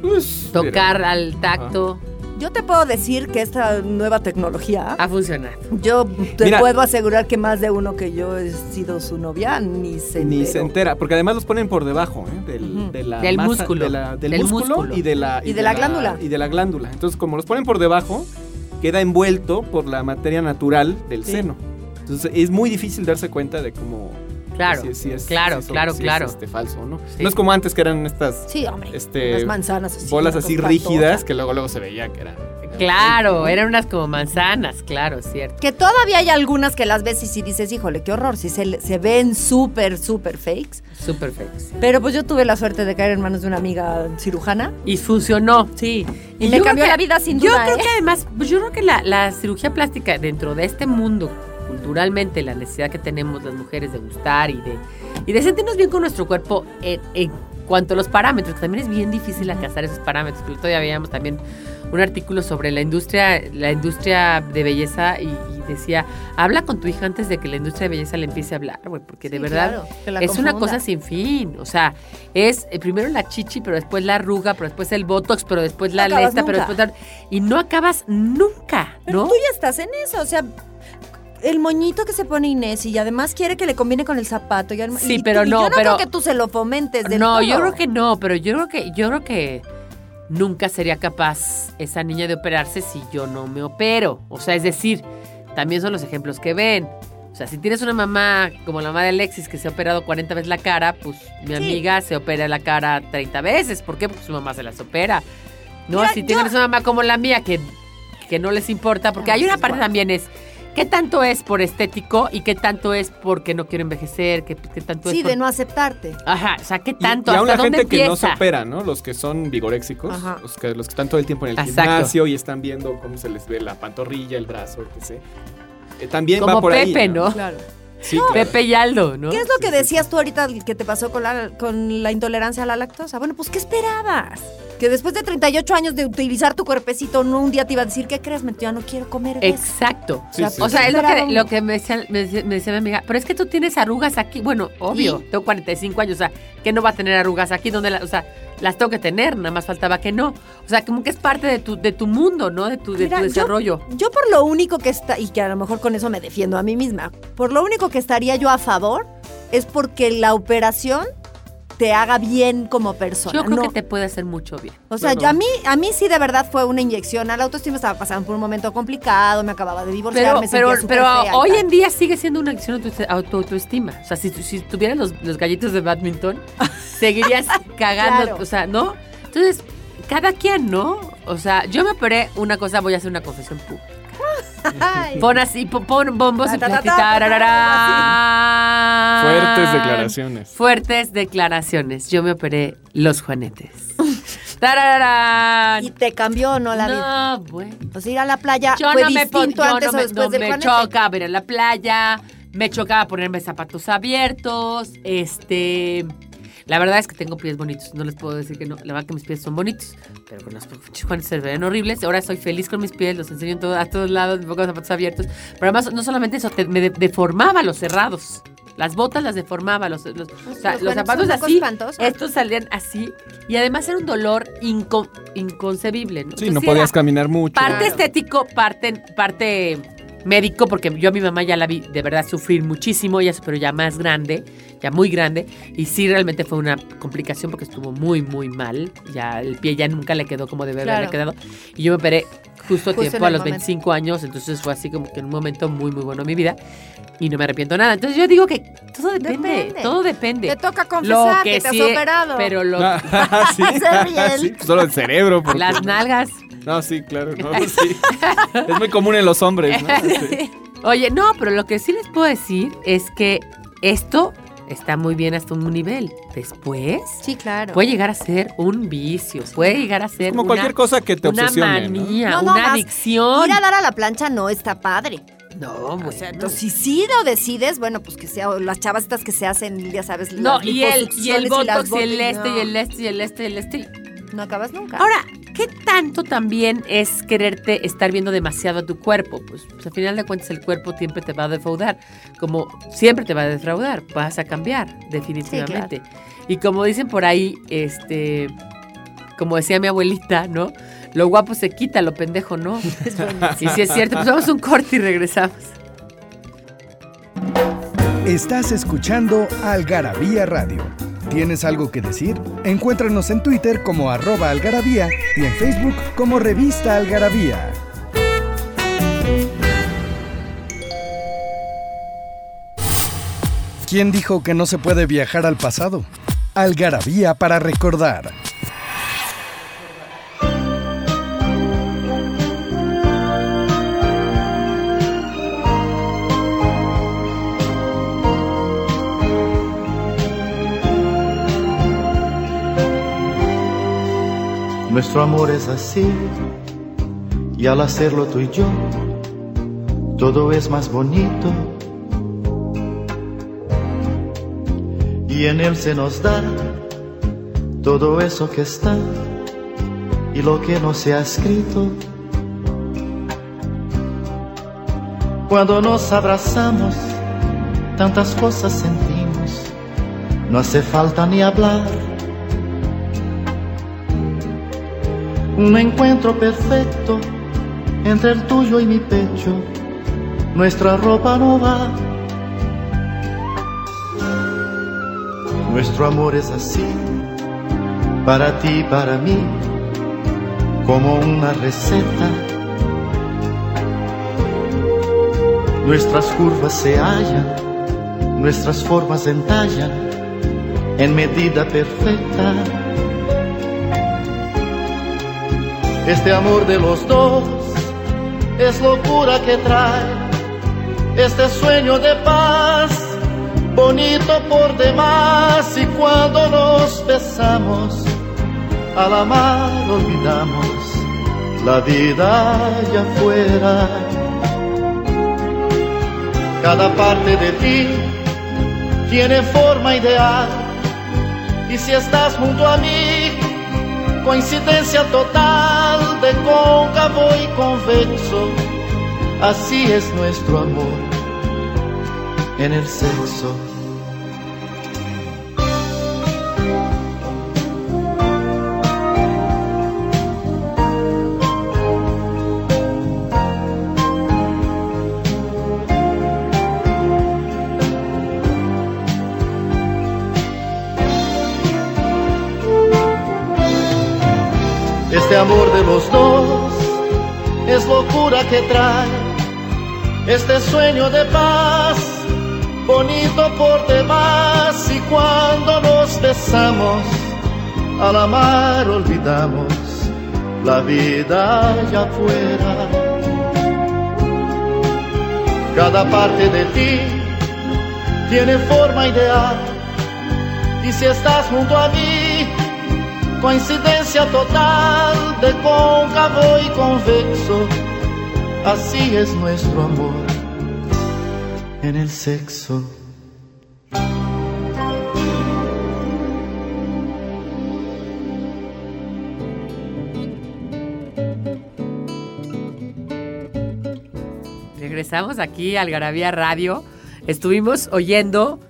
Pues, tocar mira, al tacto. Yo te puedo decir que esta nueva tecnología, Ha funcionado. yo te Mira. puedo asegurar que más de uno que yo he sido su novia ni se Ni se entera, porque además los ponen por debajo ¿eh? del, Ujú. de la Del masa- músculo. de la- del, Del músculo, músculo. y de la Y de la glándula. y de la glándula. Entonces, como los ponen por debajo, queda envuelto por la materia natural del Sí. seno. Entonces, es muy difícil darse cuenta de cómo Claro, si- si es- claro, si claro, si es, claro. este, falso no. Sí. No es como antes que eran estas Sí, hombre. este, unas manzanas así. bolas así rígidas que luego luego se veía que eran Claro, eran unas como manzanas, claro, cierto. Que todavía hay algunas que las ves y si dices, híjole, qué horror, si se, se ven súper, súper fakes. Súper fakes. Pero pues yo tuve la suerte de caer en manos de una amiga cirujana. Y funcionó. Sí. Y, Y me yo cambió la vida sin Yo duda, creo ¿eh? que además, pues yo creo que la, la cirugía plástica dentro de este mundo, culturalmente, la necesidad que tenemos las mujeres de gustar y de, y de sentirnos bien con nuestro cuerpo en, en cuanto a los parámetros, que también es bien difícil alcanzar esos parámetros. Que todavía veíamos también un artículo sobre la industria, la industria de belleza y, y decía, habla con tu hija antes de que la industria de belleza le empiece a hablar, güey, porque de verdad claro, es una cosa sin fin. O sea, es eh, primero la chichi, pero después la arruga, pero después el botox, pero después la No lesta, pero después la- Y no acabas nunca, Pero ¿no? tú ya estás en eso, o sea, el moñito que se pone Inés y además quiere que le combine con el zapato. Y Sí, y- pero y no, yo no pero- creo que tú se lo fomentes del No, yo creo que no, pero yo creo que, yo creo que nunca sería capaz esa niña de operarse si yo no me opero. O sea, es decir, también son los ejemplos que ven. O sea, si tienes una mamá como la mamá de Alexis que se ha operado 40 veces la cara, pues mi amiga se opera la cara 30 veces. ¿Por qué? Porque su mamá se las opera. No, Mira, si yo- tienes una mamá como la mía que, que no les importa, porque hay una parte también es qué tanto es por estético y qué tanto es porque no quiero envejecer, qué, qué tanto Sí, es por... de no aceptarte. Ajá, o sea, qué Y- tanto, y, aún hasta la dónde gente que no se opera, ¿no? Los que son vigoréxicos, Ajá. los que, los que están todo el tiempo en el Exacto. gimnasio y están viendo cómo se les ve la pantorrilla, el brazo, etc. Eh, también Como va por ahí. Pepe, ¿no? Claro. Sí, claro. Pepe y Aldo, ¿no? ¿Qué es lo que decías tú ahorita que te pasó con la, con la intolerancia a la lactosa? Bueno, pues ¿qué esperabas? Que después de 38 años de utilizar tu cuerpecito, no un día te iba a decir, ¿qué crees? Me- Ya no quiero comer eso". Exacto. Sí, sí, O sea, es lo que, Esperaron. lo que me, decía, me, decía, me decía mi amiga, pero es que tú tienes arrugas aquí. Bueno, obvio, ¿Y? tengo 45 años, o sea, que no va a tener arrugas aquí, donde la- o sea, las tengo que tener, nada más faltaba que no. O sea, como que es parte de tu, de tu mundo, ¿no? De tu, de Mira, tu yo- desarrollo. Yo por lo único que está, y que a lo mejor con eso me defiendo a mí misma, por lo único que estaría yo a favor es porque la operación te haga bien como persona. Yo creo no- que te puede hacer mucho bien. O sea, Bueno. yo a mí, a mí sí de verdad fue una inyección a la autoestima. Estaba pasando por un momento complicado, me acababa de divorciar, Pero, me pero, sentía súper pero fea y hoy en día sigue siendo una acción a tu, a tu autoestima. O sea, si, si tuvieras los, los gallitos de badminton, seguirías cagando, Claro. o sea, ¿no? Entonces, cada quien, ¿no? O sea, yo me operé una cosa, voy a hacer una confesión pública. Pon así, pon, bombos y. Fuertes declaraciones. Fuertes declaraciones. Yo me operé los juanetes. ¿Y te cambió no la vida? No, bueno. Pues ir a la playa Yo fue no me, distinto yo antes no o me, después no del me Juanete. chocaba ir a la playa, me chocaba ponerme zapatos abiertos, este... La verdad es que tengo pies bonitos, no les puedo decir que no, la verdad que mis pies son bonitos, pero con los juanes se ven horribles, ahora soy feliz con mis pies, los enseño en todo- a todos lados, me pongo los zapatos abiertos, pero además no solamente eso, te- me de- deformaba los cerrados. Las botas las deformaba, los, los, o sea, Los los buenos zapatos así, estos salían así, y además era un dolor inco- inconcebible. ¿no? Sí, Entonces no podías caminar mucho. Parte Claro. estético, parte, parte médico, porque yo a mi mamá ya la vi de verdad sufrir muchísimo, ella pero ya más grande, ya muy grande, y sí realmente fue una complicación porque estuvo muy, muy mal, ya el pie ya nunca le quedó como debe haberle Claro. quedado, y yo me operé justo a Justo tiempo, a los momento. 25 años, entonces fue así como que en un momento muy, muy bueno en mi vida, y no me arrepiento nada. Entonces yo digo que todo depende, Depende. todo depende. Te toca confesar que, te has sí, operado. Pero lo, Ah, sí, sí, pues solo el cerebro. porque- las nalgas... No, sí, claro. no, sí. Es muy común en los hombres, ¿no? Sí. Oye, no, pero lo que sí les puedo decir es que esto está muy bien hasta un nivel. Después Sí, claro. puede llegar a ser un vicio, puede llegar a ser Como una, cualquier cosa que te una obsesione, manía, No, no, una adicción. Ir a dar a la plancha no está padre. No, O bueno. sea, entonces, si sí lo decides, bueno, pues que sea las chavas estas que se hacen, ya sabes, No, y el, y el botox y el este y el este y el este y el este. No acabas nunca. Ahora, ¿qué tanto también es quererte estar viendo demasiado a tu cuerpo? Pues, pues, al final de cuentas el cuerpo siempre te va a defraudar. Como siempre te va a defraudar, vas a cambiar, definitivamente. Y como dicen por ahí, este, como decía mi abuelita, ¿no? Lo guapo se quita, lo pendejo no. y si es cierto, pues vamos a un corte y regresamos. Estás escuchando Algarabía Radio. ¿Tienes algo que decir? Encuéntranos en Twitter como arroba algarabía y en Facebook como revista algarabía. ¿Quién dijo que no se puede viajar al pasado? Algarabía para recordar. Nuestro amor es así, y al hacerlo tú y yo, todo es más bonito. Y en él se nos da todo eso que está y lo que no se ha escrito. Cuando nos abrazamos, tantas cosas sentimos, no hace falta ni hablar. Un encuentro perfecto entre el tuyo y mi pecho. Nuestra ropa no va. Nuestro amor es así, para ti y para mí, como una receta. Nuestras curvas se hallan, nuestras formas entallan en medida perfecta. Este amor de los dos es locura que trae este sueño de paz, bonito por demás. Y cuando nos besamos, al amar olvidamos la vida allá afuera. Cada parte de ti tiene forma ideal, y si estás junto a mí, coincidencia total de cóncavo y convexo. Así es nuestro amor en el sexo. Que trae este sueño de paz, bonito por demás. Y cuando nos besamos, al amar olvidamos la vida allá afuera. Cada parte de ti tiene forma ideal, y si estás junto a mí, coincidencia total de cóncavo y convexo. Así es nuestro amor en el sexo. Regresamos aquí al Garabía Radio. Estuvimos oyendo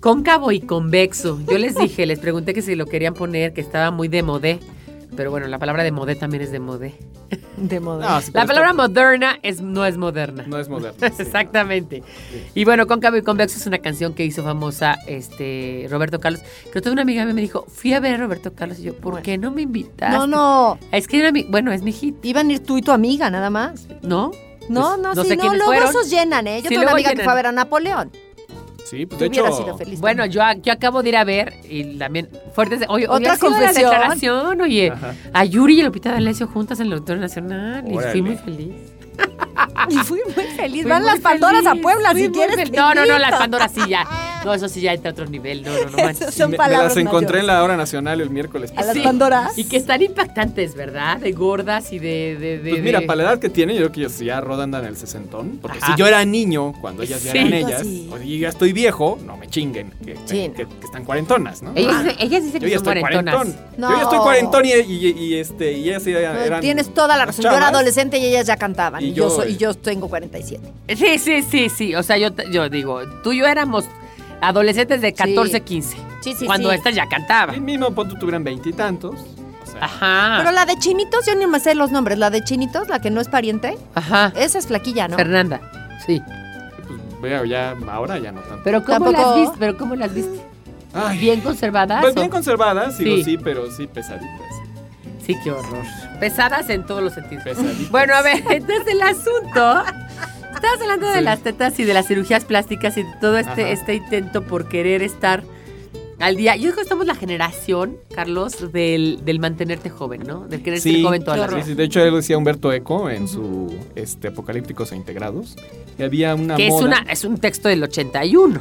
cóncavo y convexo. Yo les dije, les pregunté que si lo querían poner, que estaba muy de modé. Pero bueno, la palabra de modé también es de modé. De moda. No, sí, La palabra está- moderna es, no es moderna. no es moderno. sí. Exactamente. Y bueno, Cóncavo y Convexo es una canción que hizo famosa este Roberto Carlos. Que otra una amiga mía me dijo, fui a ver a Roberto Carlos y yo, ¿por Bueno. qué no me invitaste? No, no. Es que era mi, bueno, es mi hit, Iban a ir tú y tu amiga, nada más. ¿no? No, Pues, no, no sí, sé no. Luego fueron. esos llenan, ¿eh? Yo Sí, tengo una amiga que llenan. fue a ver a Napoleón. Sí, pues de hecho. sido feliz. Bueno, yo, yo acabo de ir a ver y también fuertes. Oye, Otra confesión. La confesión. declaración, oye, Ajá. a Yuri y Lupita D'Alessio juntas en el Auditorio Nacional y fui muy feliz. Y fui muy feliz. Fui Van muy las Pandoras a Puebla fui si quieres. No, no, no, las Pandoras sí ya. No, eso sí ya entra a otro nivel. No, no, no manches. Son me, me palabras las encontré en la hora nacional el miércoles. A las Sí. Pandoras. Y que están impactantes, ¿verdad? De gordas y de... de, de- Pues mira, de- para la edad que tiene, yo creo que ellos ya rodan en el sesentón. Porque Ajá. si yo era niño cuando ellas ya Sí. eran Pues ellas, sí. o si ya estoy viejo, no me chinguen, que, Sí, que- que están cuarentonas, ¿no? Ellas, ellas dicen yo que ya son estoy cuarentonas. cuarentón. No. Yo ya estoy cuarentón y, y, y, este, y ellas ya eran. Tienes toda la razón. Yo era adolescente y ellas ya cantaban. Y Y, yo, yo, soy, y yo tengo 47. Sí, sí, sí, sí. O sea, yo, yo digo, tú y yo éramos adolescentes de 14, 15. Sí, sí, cuando sí. estas ya cantaban. El mismo punto tuvieran veintitantos. O sea, Ajá. Pero la de Chinitos, yo ni me sé los nombres. La de Chinitos, la que no es pariente, Ajá. esa es flaquilla, ¿no? Fernanda. Sí. pues, veo ya, ahora ya no tanto. Pero ¿cómo Tampoco- las viste? Pero ¿cómo las viste? Ay, ¿Bien conservadas? pues bien conservadas, digo Sí. sí, pero sí pesaditas. Sí, qué horror. Pesadas en todos los sentidos. Pesaditas. Bueno, a ver, entonces el asunto. Estabas hablando de Sí. las tetas y de las cirugías plásticas y de todo este, Ajá. este intento por querer estar al día. Yo creo que estamos la generación, Carlos, del, del mantenerte joven, ¿no? Del querer ser joven toda la sí, vida. sí, de hecho él decía Humberto Eco en su este Apocalípticos e Integrados que había una Que es, moda una, es un texto del 81.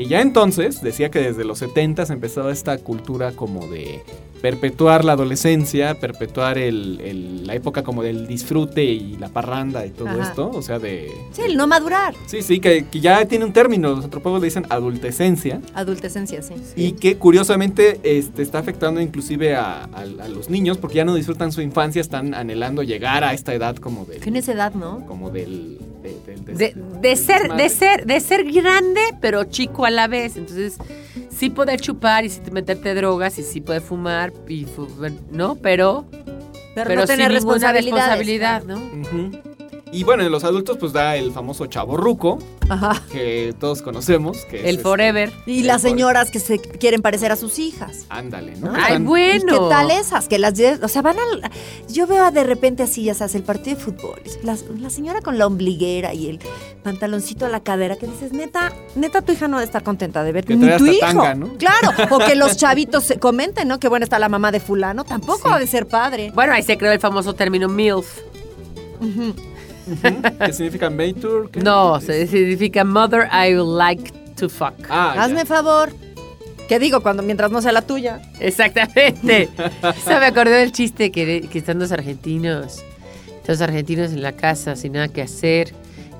Que ya entonces decía que desde los 70 empezaba esta cultura como de perpetuar la adolescencia, perpetuar el, el- la época como del disfrute y la parranda y todo Ajá. esto, o sea, de... Sí, el no madurar. Sí, sí, que, que ya tiene un término, los antropólogos le dicen adultescencia, Adultescencia, sí. y que curiosamente este, está afectando inclusive a, a- a los niños porque ya no disfrutan su infancia, están anhelando llegar a esta edad como del... Tienes edad, ¿no? Como del... de- De, ser, de ser, de ser grande, pero chico a la vez. Entonces, sí poder chupar y sí meterte drogas y sí poder fumar y ¿no? Pero, Pero, pero no sin tener responsabilidad, ¿no? Y bueno, en los adultos pues da el famoso chavo ruco, Ajá. que todos conocemos, que es El este- forever. Y las señoras que se quieren parecer a sus hijas. Ándale, ¿no? Ay, Están- bueno. ¿Y qué tal esas? Que las o sea, van al yo veo de repente así, ya sabes, el partido de fútbol, la, la señora con la ombliguera y el pantaloncito a la cadera que dices, "Neta, neta tu hija no debe estar contenta de verte Que ni tu hijo." tanga, ¿no? Claro, o que los chavitos se comenten, ¿no? Que bueno está la mamá de fulano, tampoco Sí. ha de ser padre. Bueno, ahí se creó el famoso término MILF. ¿Qué significa Mature? ¿Qué? No, Es- se significa Mother I would like to fuck. Ah, ya. Hazme favor. ¿Qué digo cuando mientras no sea la tuya? Exactamente. Eso me acordé del chiste que, que están dos argentinos, dos argentinos en la casa sin nada que hacer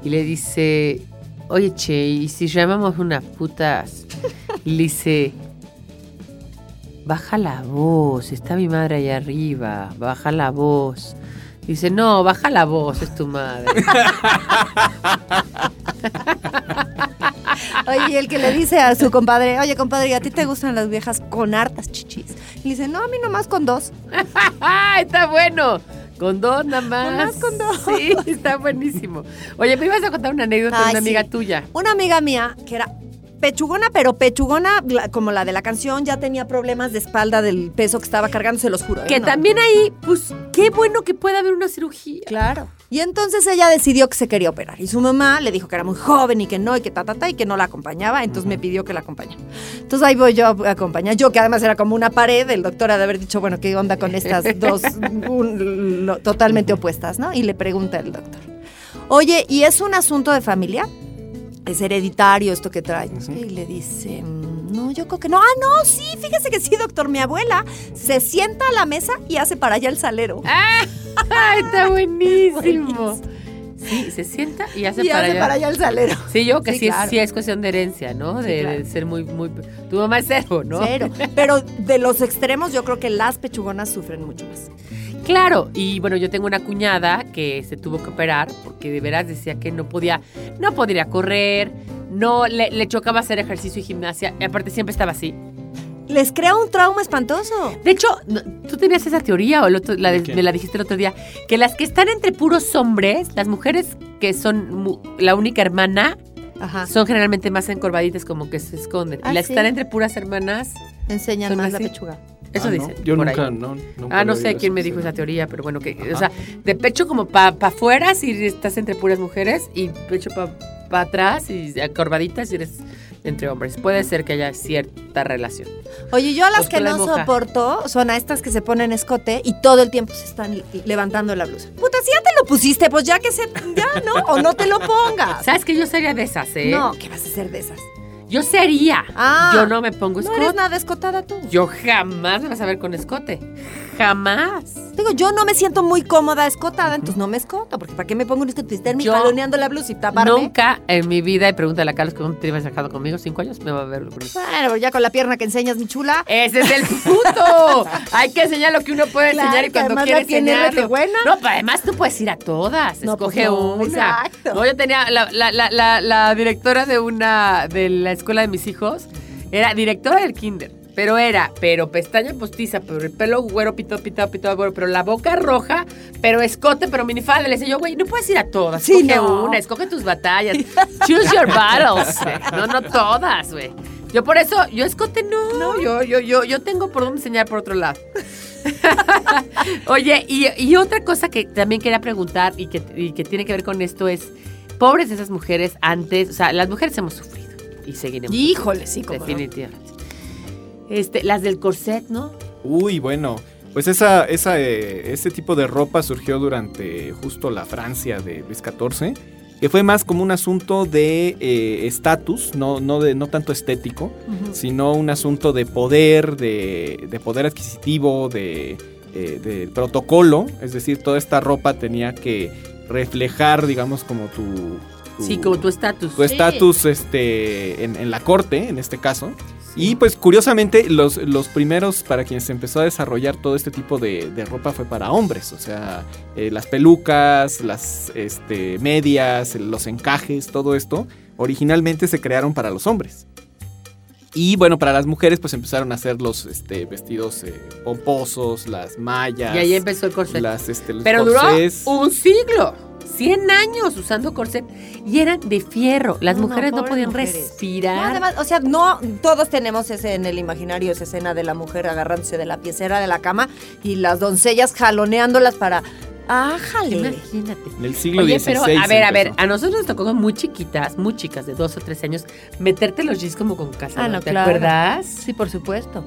y le dice, oye che, ¿y si llamamos unas putas? Y le dice, baja la voz, está mi madre ahí arriba, baja la voz. Dice, no, baja la voz, es tu madre. Oye, y el que le dice a su compadre, oye compadre, ¿y a ti te gustan las viejas con hartas chichis? Y le dice, no, a mí nomás con dos. ¡Ah, está bueno! Con dos nada más. Nomás con dos. Sí, está buenísimo. Oye, me ibas a contar una anécdota de una amiga sí. tuya. Una amiga mía que era pechugona, pero pechugona como la de la canción, ya tenía problemas de espalda del peso que estaba cargando, se los juro. ¿eh? Que No. también ahí, pues, qué bueno que pueda haber una cirugía. Claro. Y entonces ella decidió que se quería operar. Y su mamá le dijo que era muy joven y que no, y que ta, ta, ta, y que no la acompañaba. Entonces me pidió que la acompañara. Entonces ahí voy yo a acompañar. Yo, que además era como una pared, el doctor ha de haber dicho, bueno, ¿qué onda con estas dos un- lo- totalmente opuestas, no? Y le pregunta el doctor, oye, ¿y es un asunto de familia? ¿Es hereditario esto que trae? Y le dice, "Mm, no, yo creo que no. Ah, no, sí, fíjese que sí, doctor. Mi abuela se sienta a la mesa y hace para allá el salero. ¡Ah! está buenísimo. Sí, se sienta y hace, y para, hace allá. para allá el salero. Sí, yo que Sí, sí, es, claro. sí es cuestión de herencia, ¿no? Sí, De, claro. de ser muy, muy... Tu mamá es cero, ¿no? Cero. Pero de los extremos, yo creo que las pechugonas sufren mucho más. Claro, y bueno, yo tengo una cuñada que se tuvo que operar porque de veras decía que no podía, no podría correr, no le, le chocaba hacer ejercicio y gimnasia, y aparte siempre estaba así. Les crea un trauma espantoso. De hecho, no- tú tenías esa teoría o el otro- la de- me la dijiste el otro día, que las que están entre puros hombres, las mujeres que son mu- la única hermana, Ajá. son generalmente más encorvaditas como que se esconden. Ah, y las ¿sí? que están entre puras hermanas, Enseñan más así. la pechuga. Eso Ah, no, dicen. Yo por nunca, ahí. no. nunca Ah, no sé quién eso, me dijo sí. esa teoría, pero bueno, que, o Ajá. sea, de pecho como para pa afuera si estás entre puras mujeres y pecho para atrás y acorvaditas si eres entre hombres. Puede ser que haya cierta relación. Oye, yo a las Pues que no moja. soporto son a estas que se ponen escote y todo el tiempo se están levantando la blusa. Puta, si ya te lo pusiste, pues ya que se. Ya, ¿no? O no te lo pongas. ¿Sabes que yo sería de esas, eh? No, ¿qué vas a hacer de esas? Yo sería. Ah. yo no me pongo No escote. eres nada escotada tú. Yo jamás me vas a ver con escote. Jamás. Digo, yo no me siento muy cómoda escotada, entonces no me escoto, porque ¿para qué me pongo un escote? Estarme Yo jaloneando la blusa y taparme. Nunca en mi vida, y pregúntale a Carlos que te ibas sacado conmigo, cinco años, me va a ver. eso. Bueno, pero ya con la pierna que enseñas, mi chula. Ese es el punto. Hay que enseñar lo que uno puede Claro, enseñar y que cuando además quiere la tiene enseñarlo. rete buena. No, pero además tú puedes ir a todas. No, pues Escoge no, una. exacto. No, yo tenía la, la, la, la, la directora de una de la escuela de mis hijos, era directora del kinder. Pero era, pero pestaña postiza, pero el pelo güero, pito, pito, pito, güero, pero la boca roja, pero escote, pero minifalda. Le decía yo, güey, no puedes ir a todas. Sí, escoge no. una, escoge tus batallas. Choose your battles. No, no todas, güey. Yo por eso, yo escote no. Yo, yo, yo, yo tengo por dónde enseñar por otro lado. Oye, y, y otra cosa que también quería preguntar y que, y que tiene que ver con esto es, pobres de esas mujeres antes, o sea, las mujeres hemos sufrido y seguiremos. Híjole, sí, como Definitivamente. Este, las del corset, ¿no? Uy, bueno. Pues esa, esa, eh, ese tipo de ropa surgió durante justo la Francia de Luis XIV, que fue más como un asunto de eh, estatus, no, no, de, no tanto estético, sino un asunto de poder, de, de poder adquisitivo, de, eh, de protocolo. Es decir, toda esta ropa tenía que reflejar, digamos, como tu... tu- Sí, como tu estatus. tu estatus este, en, en la corte, en este caso. Y pues curiosamente los, los primeros para quienes se empezó a desarrollar todo este tipo de, de ropa fue para hombres, o sea, eh, las pelucas, las este, medias, los encajes, todo esto, originalmente se crearon para los hombres. Y bueno, para las mujeres pues empezaron a hacer los este, vestidos eh, pomposos, las mallas. Y ahí empezó el corset. las, este, los Pero duró un siglo. 100 años usando corset. Y eran de fierro. Las No, mujeres no, podían mujeres. respirar. No, además, o sea, no todos tenemos ese en el imaginario, esa escena de la mujer agarrándose de la piecera de la cama y las doncellas jaloneándolas para. ¡Ájale! Imagínate. En el siglo Oye, XVI. pero a ver, a ver, a nosotros nos tocó muy chiquitas, muy chicas, de dos o tres años, meterte los jeans como con casa. Ah, no, ¿Te claro. acuerdas? Sí, por supuesto.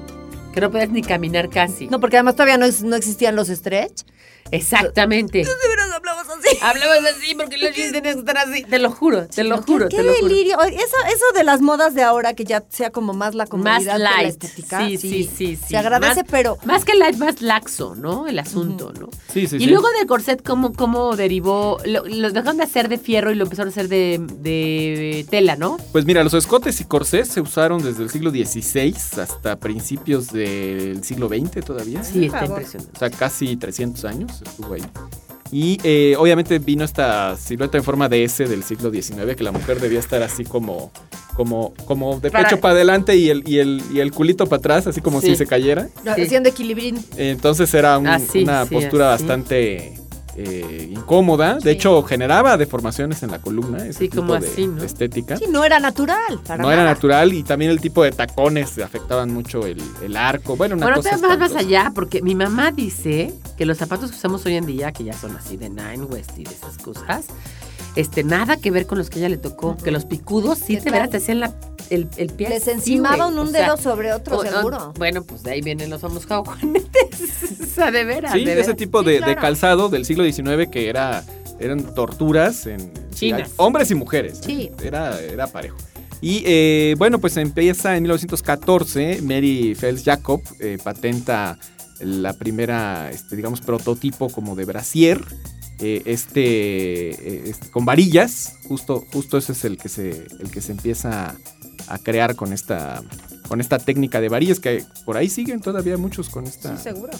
Que no podías ni caminar casi. No, porque además todavía no existían los stretch. Exactamente. De veras hablamos así. Hablamos así porque los jeans tenían que estar así. Te lo juro, te lo juro, qué te lo juro. delirio. Eso, eso de las modas de ahora, que ya sea como más la Más comodidad que la light. estética. Sí, sí, sí, sí. Se agradece, Más- pero Más que light, más laxo, ¿no? El asunto, ¿no? Sí, sí, y sí. luego del corset, ¿cómo, cómo derivó? Lo, lo dejaron de hacer de fierro y lo empezaron a hacer de, de tela, ¿no? Pues mira, los escotes y corsés se usaron desde el siglo XVI hasta principios del siglo XX todavía. Sí, está impresionante. O sea, casi 300 años estuvo ahí. Y eh, obviamente vino esta silueta en forma de S del siglo XIX, que la mujer debía estar así como, como, como de Para- pecho para adelante y el, y, el, y el culito para atrás, así como Sí. si se cayera. Sí. haciendo equilibrín. Entonces era un- Así, una sí, postura bastante eh, incómoda. De Sí. hecho, generaba deformaciones en la columna, ese Sí, tipo como de, así, ¿no? de estética. Sí, no era natural. Para no era natural y también el tipo de tacones afectaban mucho el, el arco. Bueno, una Bueno, cosa te vas más espantosa. allá, porque mi mamá dice que los zapatos que usamos hoy en día, que ya son así de Nine West y de esas cosas, este, nada que ver con los que ella le tocó. Que los picudos sí, claro. veras te hacían la, el, el pie. Les encimaban un O sea, dedo sobre otro, o- o- seguro. bueno, pues de ahí vienen los famosos jaguanetes. o sea, de veras. Sí, de de veras. ese tipo Sí, de, calzado del siglo XIX que era eran torturas en Chinas. hombres y mujeres. Sí. Era, era parejo. Y eh, bueno, pues empieza en 1914, Mary Fels Jacob eh, patenta la primera, este, digamos, prototipo como de brasier. eh, este, eh, este, con varillas, justo, justo ese es el que se, el que se empieza a crear con esta, con esta técnica de varillas que por ahí siguen todavía muchos con esta, Sí, seguro.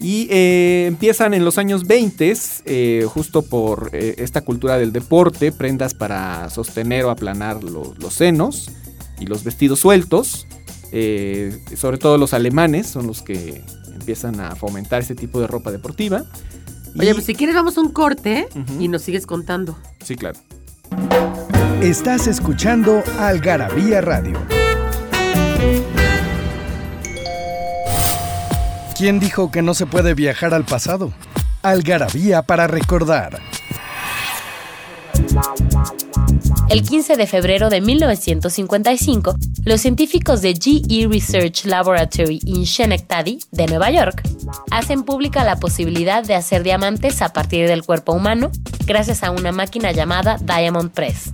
y eh, empiezan en los años 20, eh, justo por eh, esta cultura del deporte, prendas para sostener o aplanar lo- los senos y los vestidos sueltos. Eh, sobre todo los alemanes son los que empiezan a fomentar este tipo de ropa deportiva. Oye, Y- pues si quieres vamos a un corte y nos sigues contando. Sí, claro. Estás escuchando Algarabía Radio. ¿Quién dijo que no se puede viajar al pasado? Algarabía para recordar. El 15 de febrero de 1955, los científicos de GE Research Laboratory in Schenectady, de Nueva York, hacen pública la posibilidad de hacer diamantes a partir del cuerpo humano gracias a una máquina llamada Diamond Press.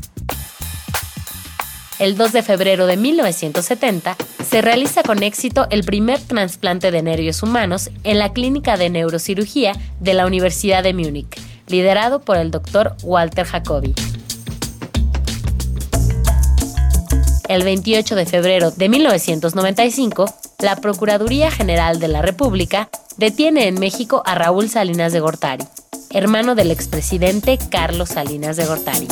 el 2 de febrero de 1970, se realiza con éxito el primer trasplante de nervios humanos en la clínica de neurocirugía de la Universidad de Múnich, liderado por el doctor Walter Jacobi. El 28 de febrero de 1995, la Procuraduría General de la República detiene en México a Raúl Salinas de Gortari, hermano del expresidente Carlos Salinas de Gortari.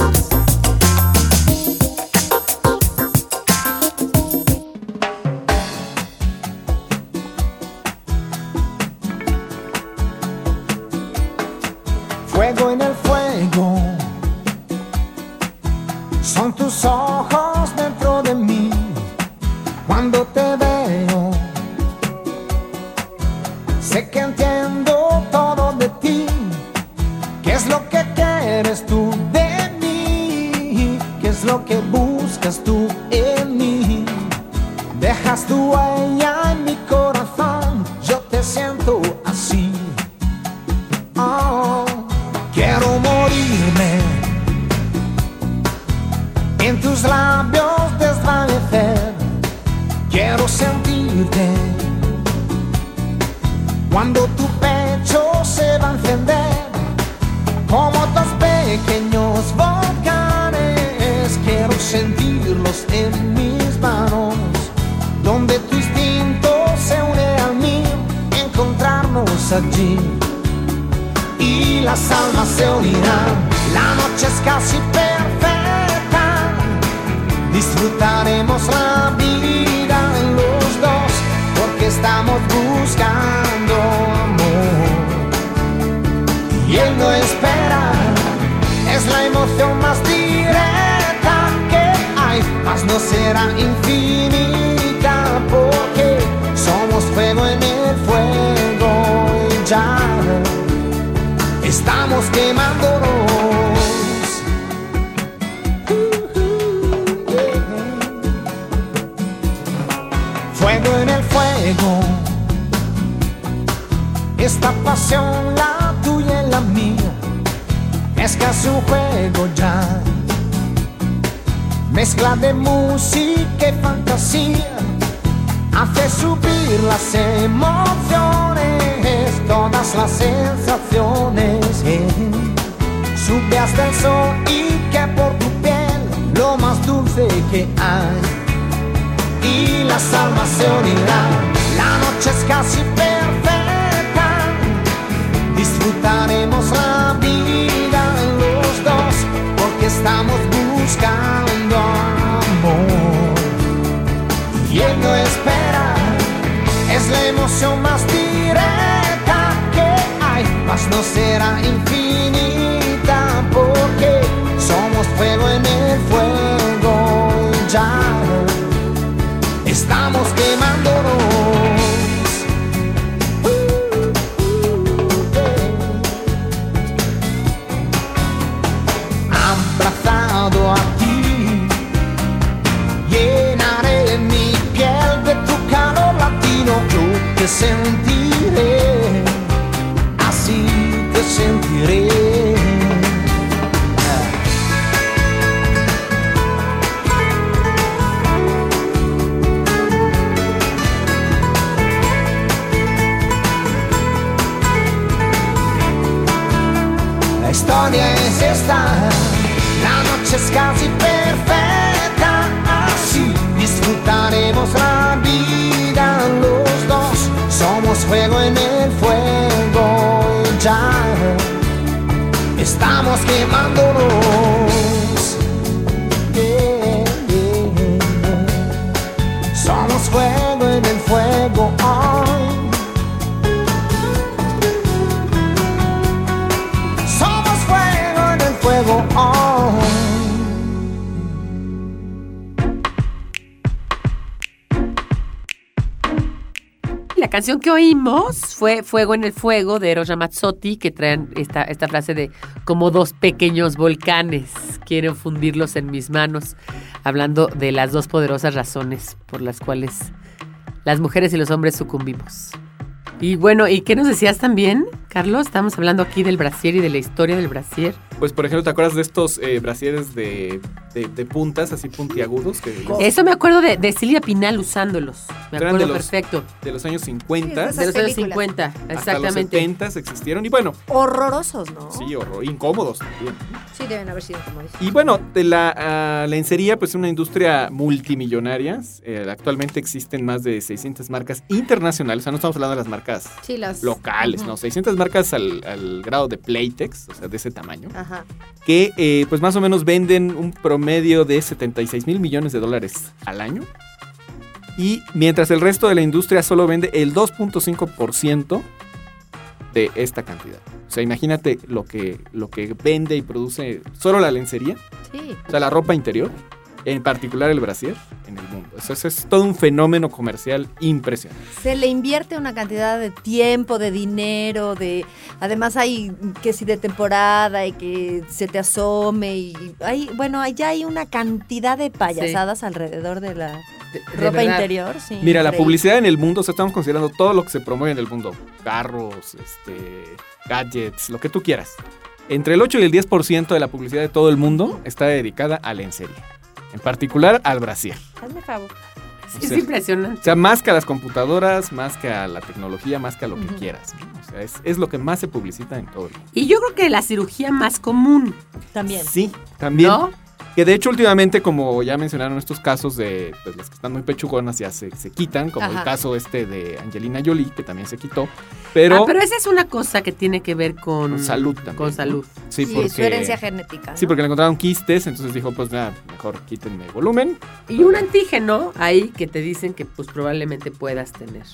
Esta pasión, la tuya y la mía, es casi un juego ya. Mezcla de música y fantasía, hace subir las emociones, todas las sensaciones. Sube hasta el sol y que por tu piel lo más dulce que hay. Y las almas se unirán, la noche es casi perfecta. Disfrutaremos la vida los dos, porque estamos buscando amor y él no espera. Es la emoción más directa que hay, mas no será infinita porque somos fuego en el fuego ya estamos quemándonos. Sentiré, así te sentiré. La historia es esta, la noche es casi perfecta, así disfrutaremos la fuego en el fuego ya estamos quemándonos. Somos fuego en el fuego hoy. Somos fuego en el fuego hoy. Canción que oímos fue Fuego en el Fuego de Eros Ramazzotti, que traen esta, esta frase de como dos pequeños volcanes, quiero fundirlos en mis manos, hablando de las dos poderosas razones por las cuales las mujeres y los hombres sucumbimos. Y bueno, ¿y qué nos decías también? Carlos, estamos hablando aquí del brasier y de la historia del brasier. Pues, por ejemplo, ¿te acuerdas de estos eh, brasieres de, de- de puntas, así puntiagudos? Que Eso me acuerdo de, de Silvia Pinal usándolos. Me Eran acuerdo de los- perfecto. de los años 50 Sí, De los años películas. 50, hasta los exactamente. 70 existieron. Y bueno, Horrorosos, ¿no? sí, horror, incómodos también. Sí, deben haber sido como dices. Y bueno, de la ah, lencería, pues es una industria multimillonaria. Eh, actualmente existen más de 600 marcas internacionales. O sea, no estamos hablando de las marcas Sí, las locales. ¿no? 600 marcas al, al grado de Playtex, o sea, de ese tamaño. Ajá. Que eh, pues más o menos venden un promedio de 76 mil millones de dólares al año. Y mientras el resto de la industria solo vende el 2.5% de esta cantidad. O sea, imagínate lo que, lo que vende y produce solo la lencería, Sí. o sea, la ropa interior, en particular el brasier, en el mundo. Eso, eso es todo un fenómeno comercial impresionante. Se le invierte una cantidad de tiempo, de dinero, de además hay que si de temporada y que se te asome y hay bueno, ya hay una cantidad de payasadas alrededor de la De- de ropa verdad. interior, sí. Mira, la publicidad en el mundo, o sea, estamos considerando todo lo que se promueve en el mundo. Carros, este, gadgets, lo que tú quieras. Entre el 8 y el 10% de la publicidad de todo el mundo está dedicada a lencería. En particular al brasier. Hazme favor. Sí, O es impresionante. O sea, más que a las computadoras, más que a la tecnología, más que a lo que quieras. ¿no? O sea, es, es lo que más se publicita en todo el mundo. Y yo creo que la cirugía más común, También. Sí, también. ¿no? Que de hecho últimamente, como ya mencionaron estos casos de pues, las que están muy pechugonas ya se, se quitan, como Ajá. el caso este de Angelina Jolie, que también se quitó. Pero, ah, pero esa es una cosa que tiene que ver con, con salud también. Con ¿no? salud. Sí, Sí, porque, su herencia genética. Sí, porque le encontraron quistes, entonces dijo, pues nada, mejor quítenme volumen. Y un antígeno ahí que te dicen que pues probablemente puedas tener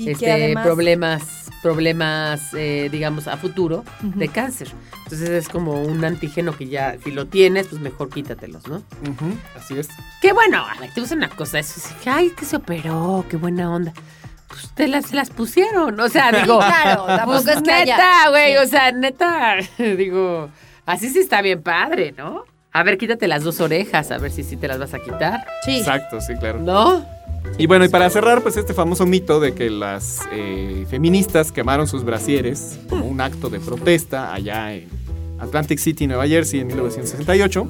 y que este, además problemas, problemas, eh, digamos, a futuro Ujú. de cáncer. Entonces es como un antígeno que ya, si lo tienes, pues mejor quítatelos, ¿no? Así es. Qué bueno, a ver, te gusta una cosa, eso es, ay, que se operó, qué buena onda. Pues te las, se las pusieron, o sea, digo, claro, tampoco pues, es neta, güey, sí. o sea, neta, digo, así sí está bien padre, ¿no? A ver, quítate las dos orejas, a ver si sí te las vas a quitar, Sí. Exacto, sí, claro. ¿no? Y bueno, y para cerrar, pues este famoso mito de que las eh, feministas quemaron sus brasieres como un acto de protesta allá en Atlantic City, Nueva Jersey, en 1968,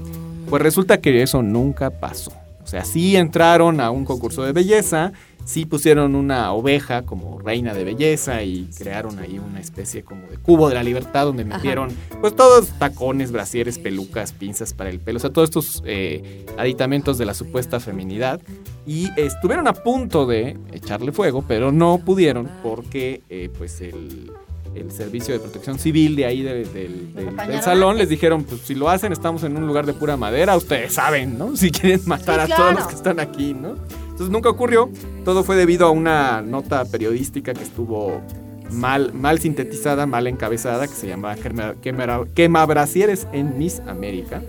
pues resulta que eso nunca pasó. O sea, sí entraron a un concurso de belleza, sí pusieron una oveja como reina de belleza y crearon ahí una especie como de cubo de la libertad donde Ajá. metieron pues todos tacones, brasieres, pelucas, pinzas para el pelo, o sea, todos estos eh, aditamentos de la supuesta feminidad y estuvieron a punto de echarle fuego, pero no pudieron porque eh, pues el, el servicio de protección civil de ahí de- del- salón les dijeron, pues si lo hacen estamos en un lugar de pura madera, ustedes saben, ¿no? Si quieren matar Sí, a todos los que están aquí, ¿no? Entonces nunca ocurrió, todo fue debido a una nota periodística que estuvo mal, mal sintetizada, mal encabezada, que se llamaba Quema- Quema- Quemabrasieres en Miss América.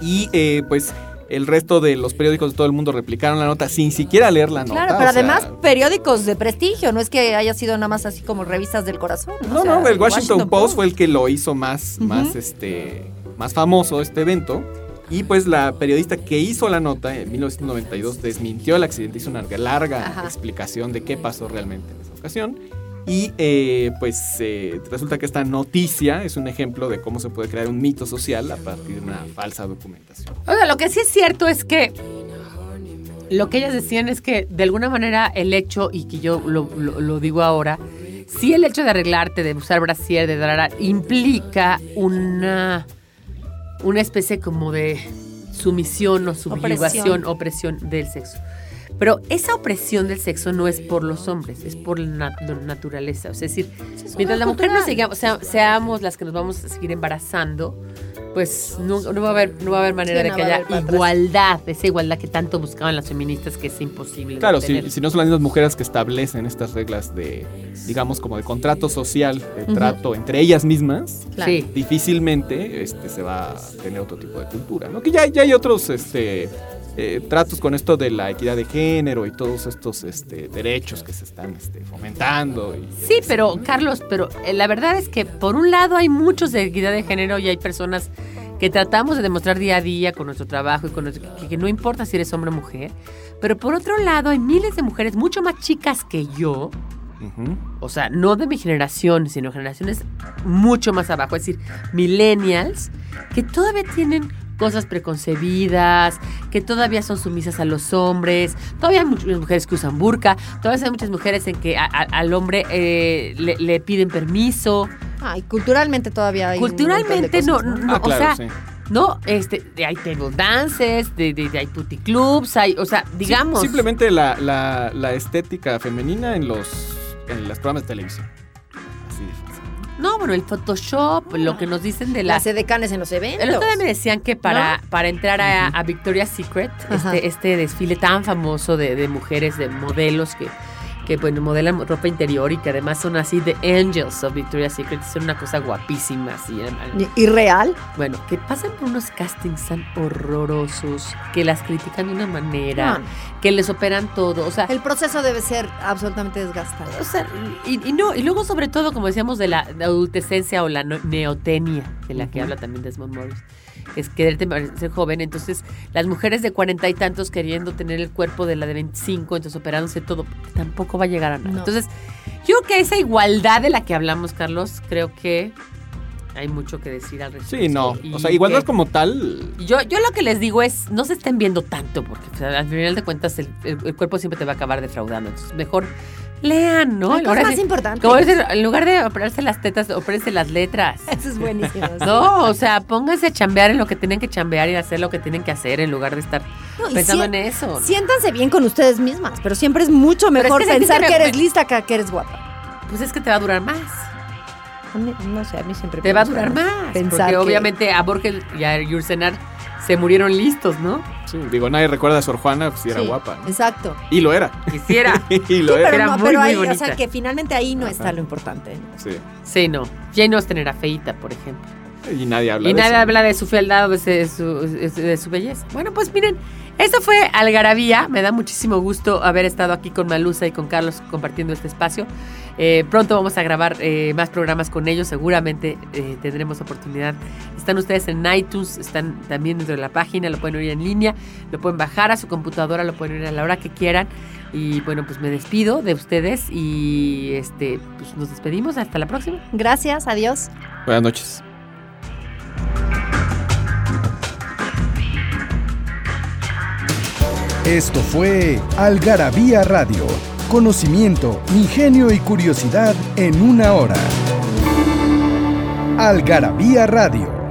Y eh, pues el resto de los periódicos de todo el mundo replicaron la nota sin siquiera leer la nota. Claro, pero sea, además periódicos de prestigio, no es que haya sido nada más así como revistas del corazón. No, O sea, no, el Washington, Post fue el que lo hizo más, más, este, más famoso este evento. Y pues la periodista que hizo la nota en 1992 desmintió el accidente, hizo una larga Ajá. explicación de qué pasó realmente en esa ocasión. Y eh, pues eh, resulta que esta noticia es un ejemplo de cómo se puede crear un mito social a partir de una falsa documentación. O sea, lo que sí es cierto es que lo que ellas decían es que de alguna manera el hecho, y que yo lo, lo- lo digo ahora, sí el hecho de arreglarte, de usar brasier, de dar, implica una, una especie como de sumisión o subyugación, opresión del sexo. Pero esa opresión del sexo no es por los hombres, es por la nat- la naturaleza. O sea, es decir, mientras la mujer no siga, o sea, seamos las que nos vamos a seguir embarazando, pues no, no va a haber, no va a haber manera Sí, de no que haya atrás. igualdad, esa igualdad que tanto buscaban las feministas que es imposible. de Claro, si, si no son las mismas mujeres que establecen estas reglas de, digamos, como de contrato social, de Ujú. trato entre ellas mismas, Claro. Difícilmente este, se va a tener otro tipo de cultura, ¿no? Que ya, ya hay otros este, eh, tratos con esto de la equidad de género y todos estos este, derechos que se están este, fomentando. y- Sí, pero Carlos, pero eh, la verdad es que por un lado hay muchos de equidad de género y hay personas que tratamos de demostrar día a día con nuestro trabajo y con nuestro- que, que no importa si eres hombre o mujer, pero por otro lado hay miles de mujeres mucho más chicas que yo. O sea, no de mi generación, sino generaciones mucho más abajo. Es decir, millennials que todavía tienen cosas preconcebidas, que todavía son sumisas a los hombres. Todavía hay muchas mujeres que usan burka. Todavía hay muchas mujeres en que a- a- al hombre eh, le, le piden permiso. Ay, culturalmente todavía hay un Culturalmente montón no, de cosas, no, Ah, claro, o sea, sí. no, este, de- hay table dances, de, de- de- hay puti clubs, hay, o sea, digamos. Sí, simplemente la, la- la estética femenina en los, en los programas de televisión. No, bueno, el Photoshop, lo que nos dicen de la. Las edecanes en los eventos. El otro día me decían que para, para entrar a, a Victoria's Secret, Ajá. este, este desfile tan famoso de, de mujeres, de modelos que, que bueno, modelan ropa interior y que además son así de angels of Victoria's Secret, son una cosa guapísima, así. ¿Y real? Bueno, que pasan por unos castings tan horrorosos, que las critican de una manera, No. que les operan todo, o sea, El proceso debe ser absolutamente desgastante. o sea, y, y no, y luego sobre todo, como decíamos, de la de adultescencia o la neotenia, de la que habla también Desmond Morris, es quererte parecer joven, entonces las mujeres de cuarenta y tantos queriendo tener el cuerpo de la de 25, entonces operándose todo, tampoco va a llegar a nada. No. Entonces, yo creo que esa igualdad de la que hablamos, Carlos, creo que hay mucho que decir al respecto. Sí, no. Y O sea, igualdad que- como tal. yo, yo lo que les digo es, no se estén viendo tanto, porque o sea, al final de cuentas el, el- el cuerpo siempre te va a acabar defraudando. Entonces, mejor lean, ¿no? Cosas más importantes. como dicen, en lugar de operarse las tetas, opérense las letras. Eso es buenísimo. sí. No, o sea, pónganse a chambear en lo que tienen que chambear y hacer lo que tienen que hacer en lugar de estar No, pensando en eso. Siéntanse bien con ustedes mismas, pero siempre es mucho es mejor que pensar que eres lista que que eres guapa. Pues es que te va a durar más. Mí- no sé, a mí siempre Te va a durar más. Pensar porque que- obviamente a Borges y a Yursenar se murieron listos, ¿no? Sí, digo, nadie recuerda a Sor Juana pues, si era Sí, guapa. ¿no? Exacto. Y lo era. Quisiera. y lo Sí, era. pero, Era no, muy, pero muy ahí, o sea, que finalmente ahí no está lo importante. ¿no? Sí. Sí, no. Jane Austen era feita, por ejemplo. Y nadie habla Y de nadie eso. habla de su fealdad o su, de su- de su belleza. Bueno, pues miren, eso fue Algarabía. Me da muchísimo gusto haber estado aquí con Malusa y con Carlos compartiendo este espacio. Eh, pronto vamos a grabar eh, más programas con ellos. Seguramente eh, tendremos oportunidad. Están ustedes en iTunes, están también dentro de la página, lo pueden oír en línea, lo pueden bajar a su computadora, lo pueden oír a la hora que quieran. Y bueno, pues me despido de ustedes y este, pues nos despedimos. Hasta la próxima. Gracias, adiós. Buenas noches. Esto fue Algarabía Radio. Conocimiento, ingenio y curiosidad en una hora. Algarabía Radio.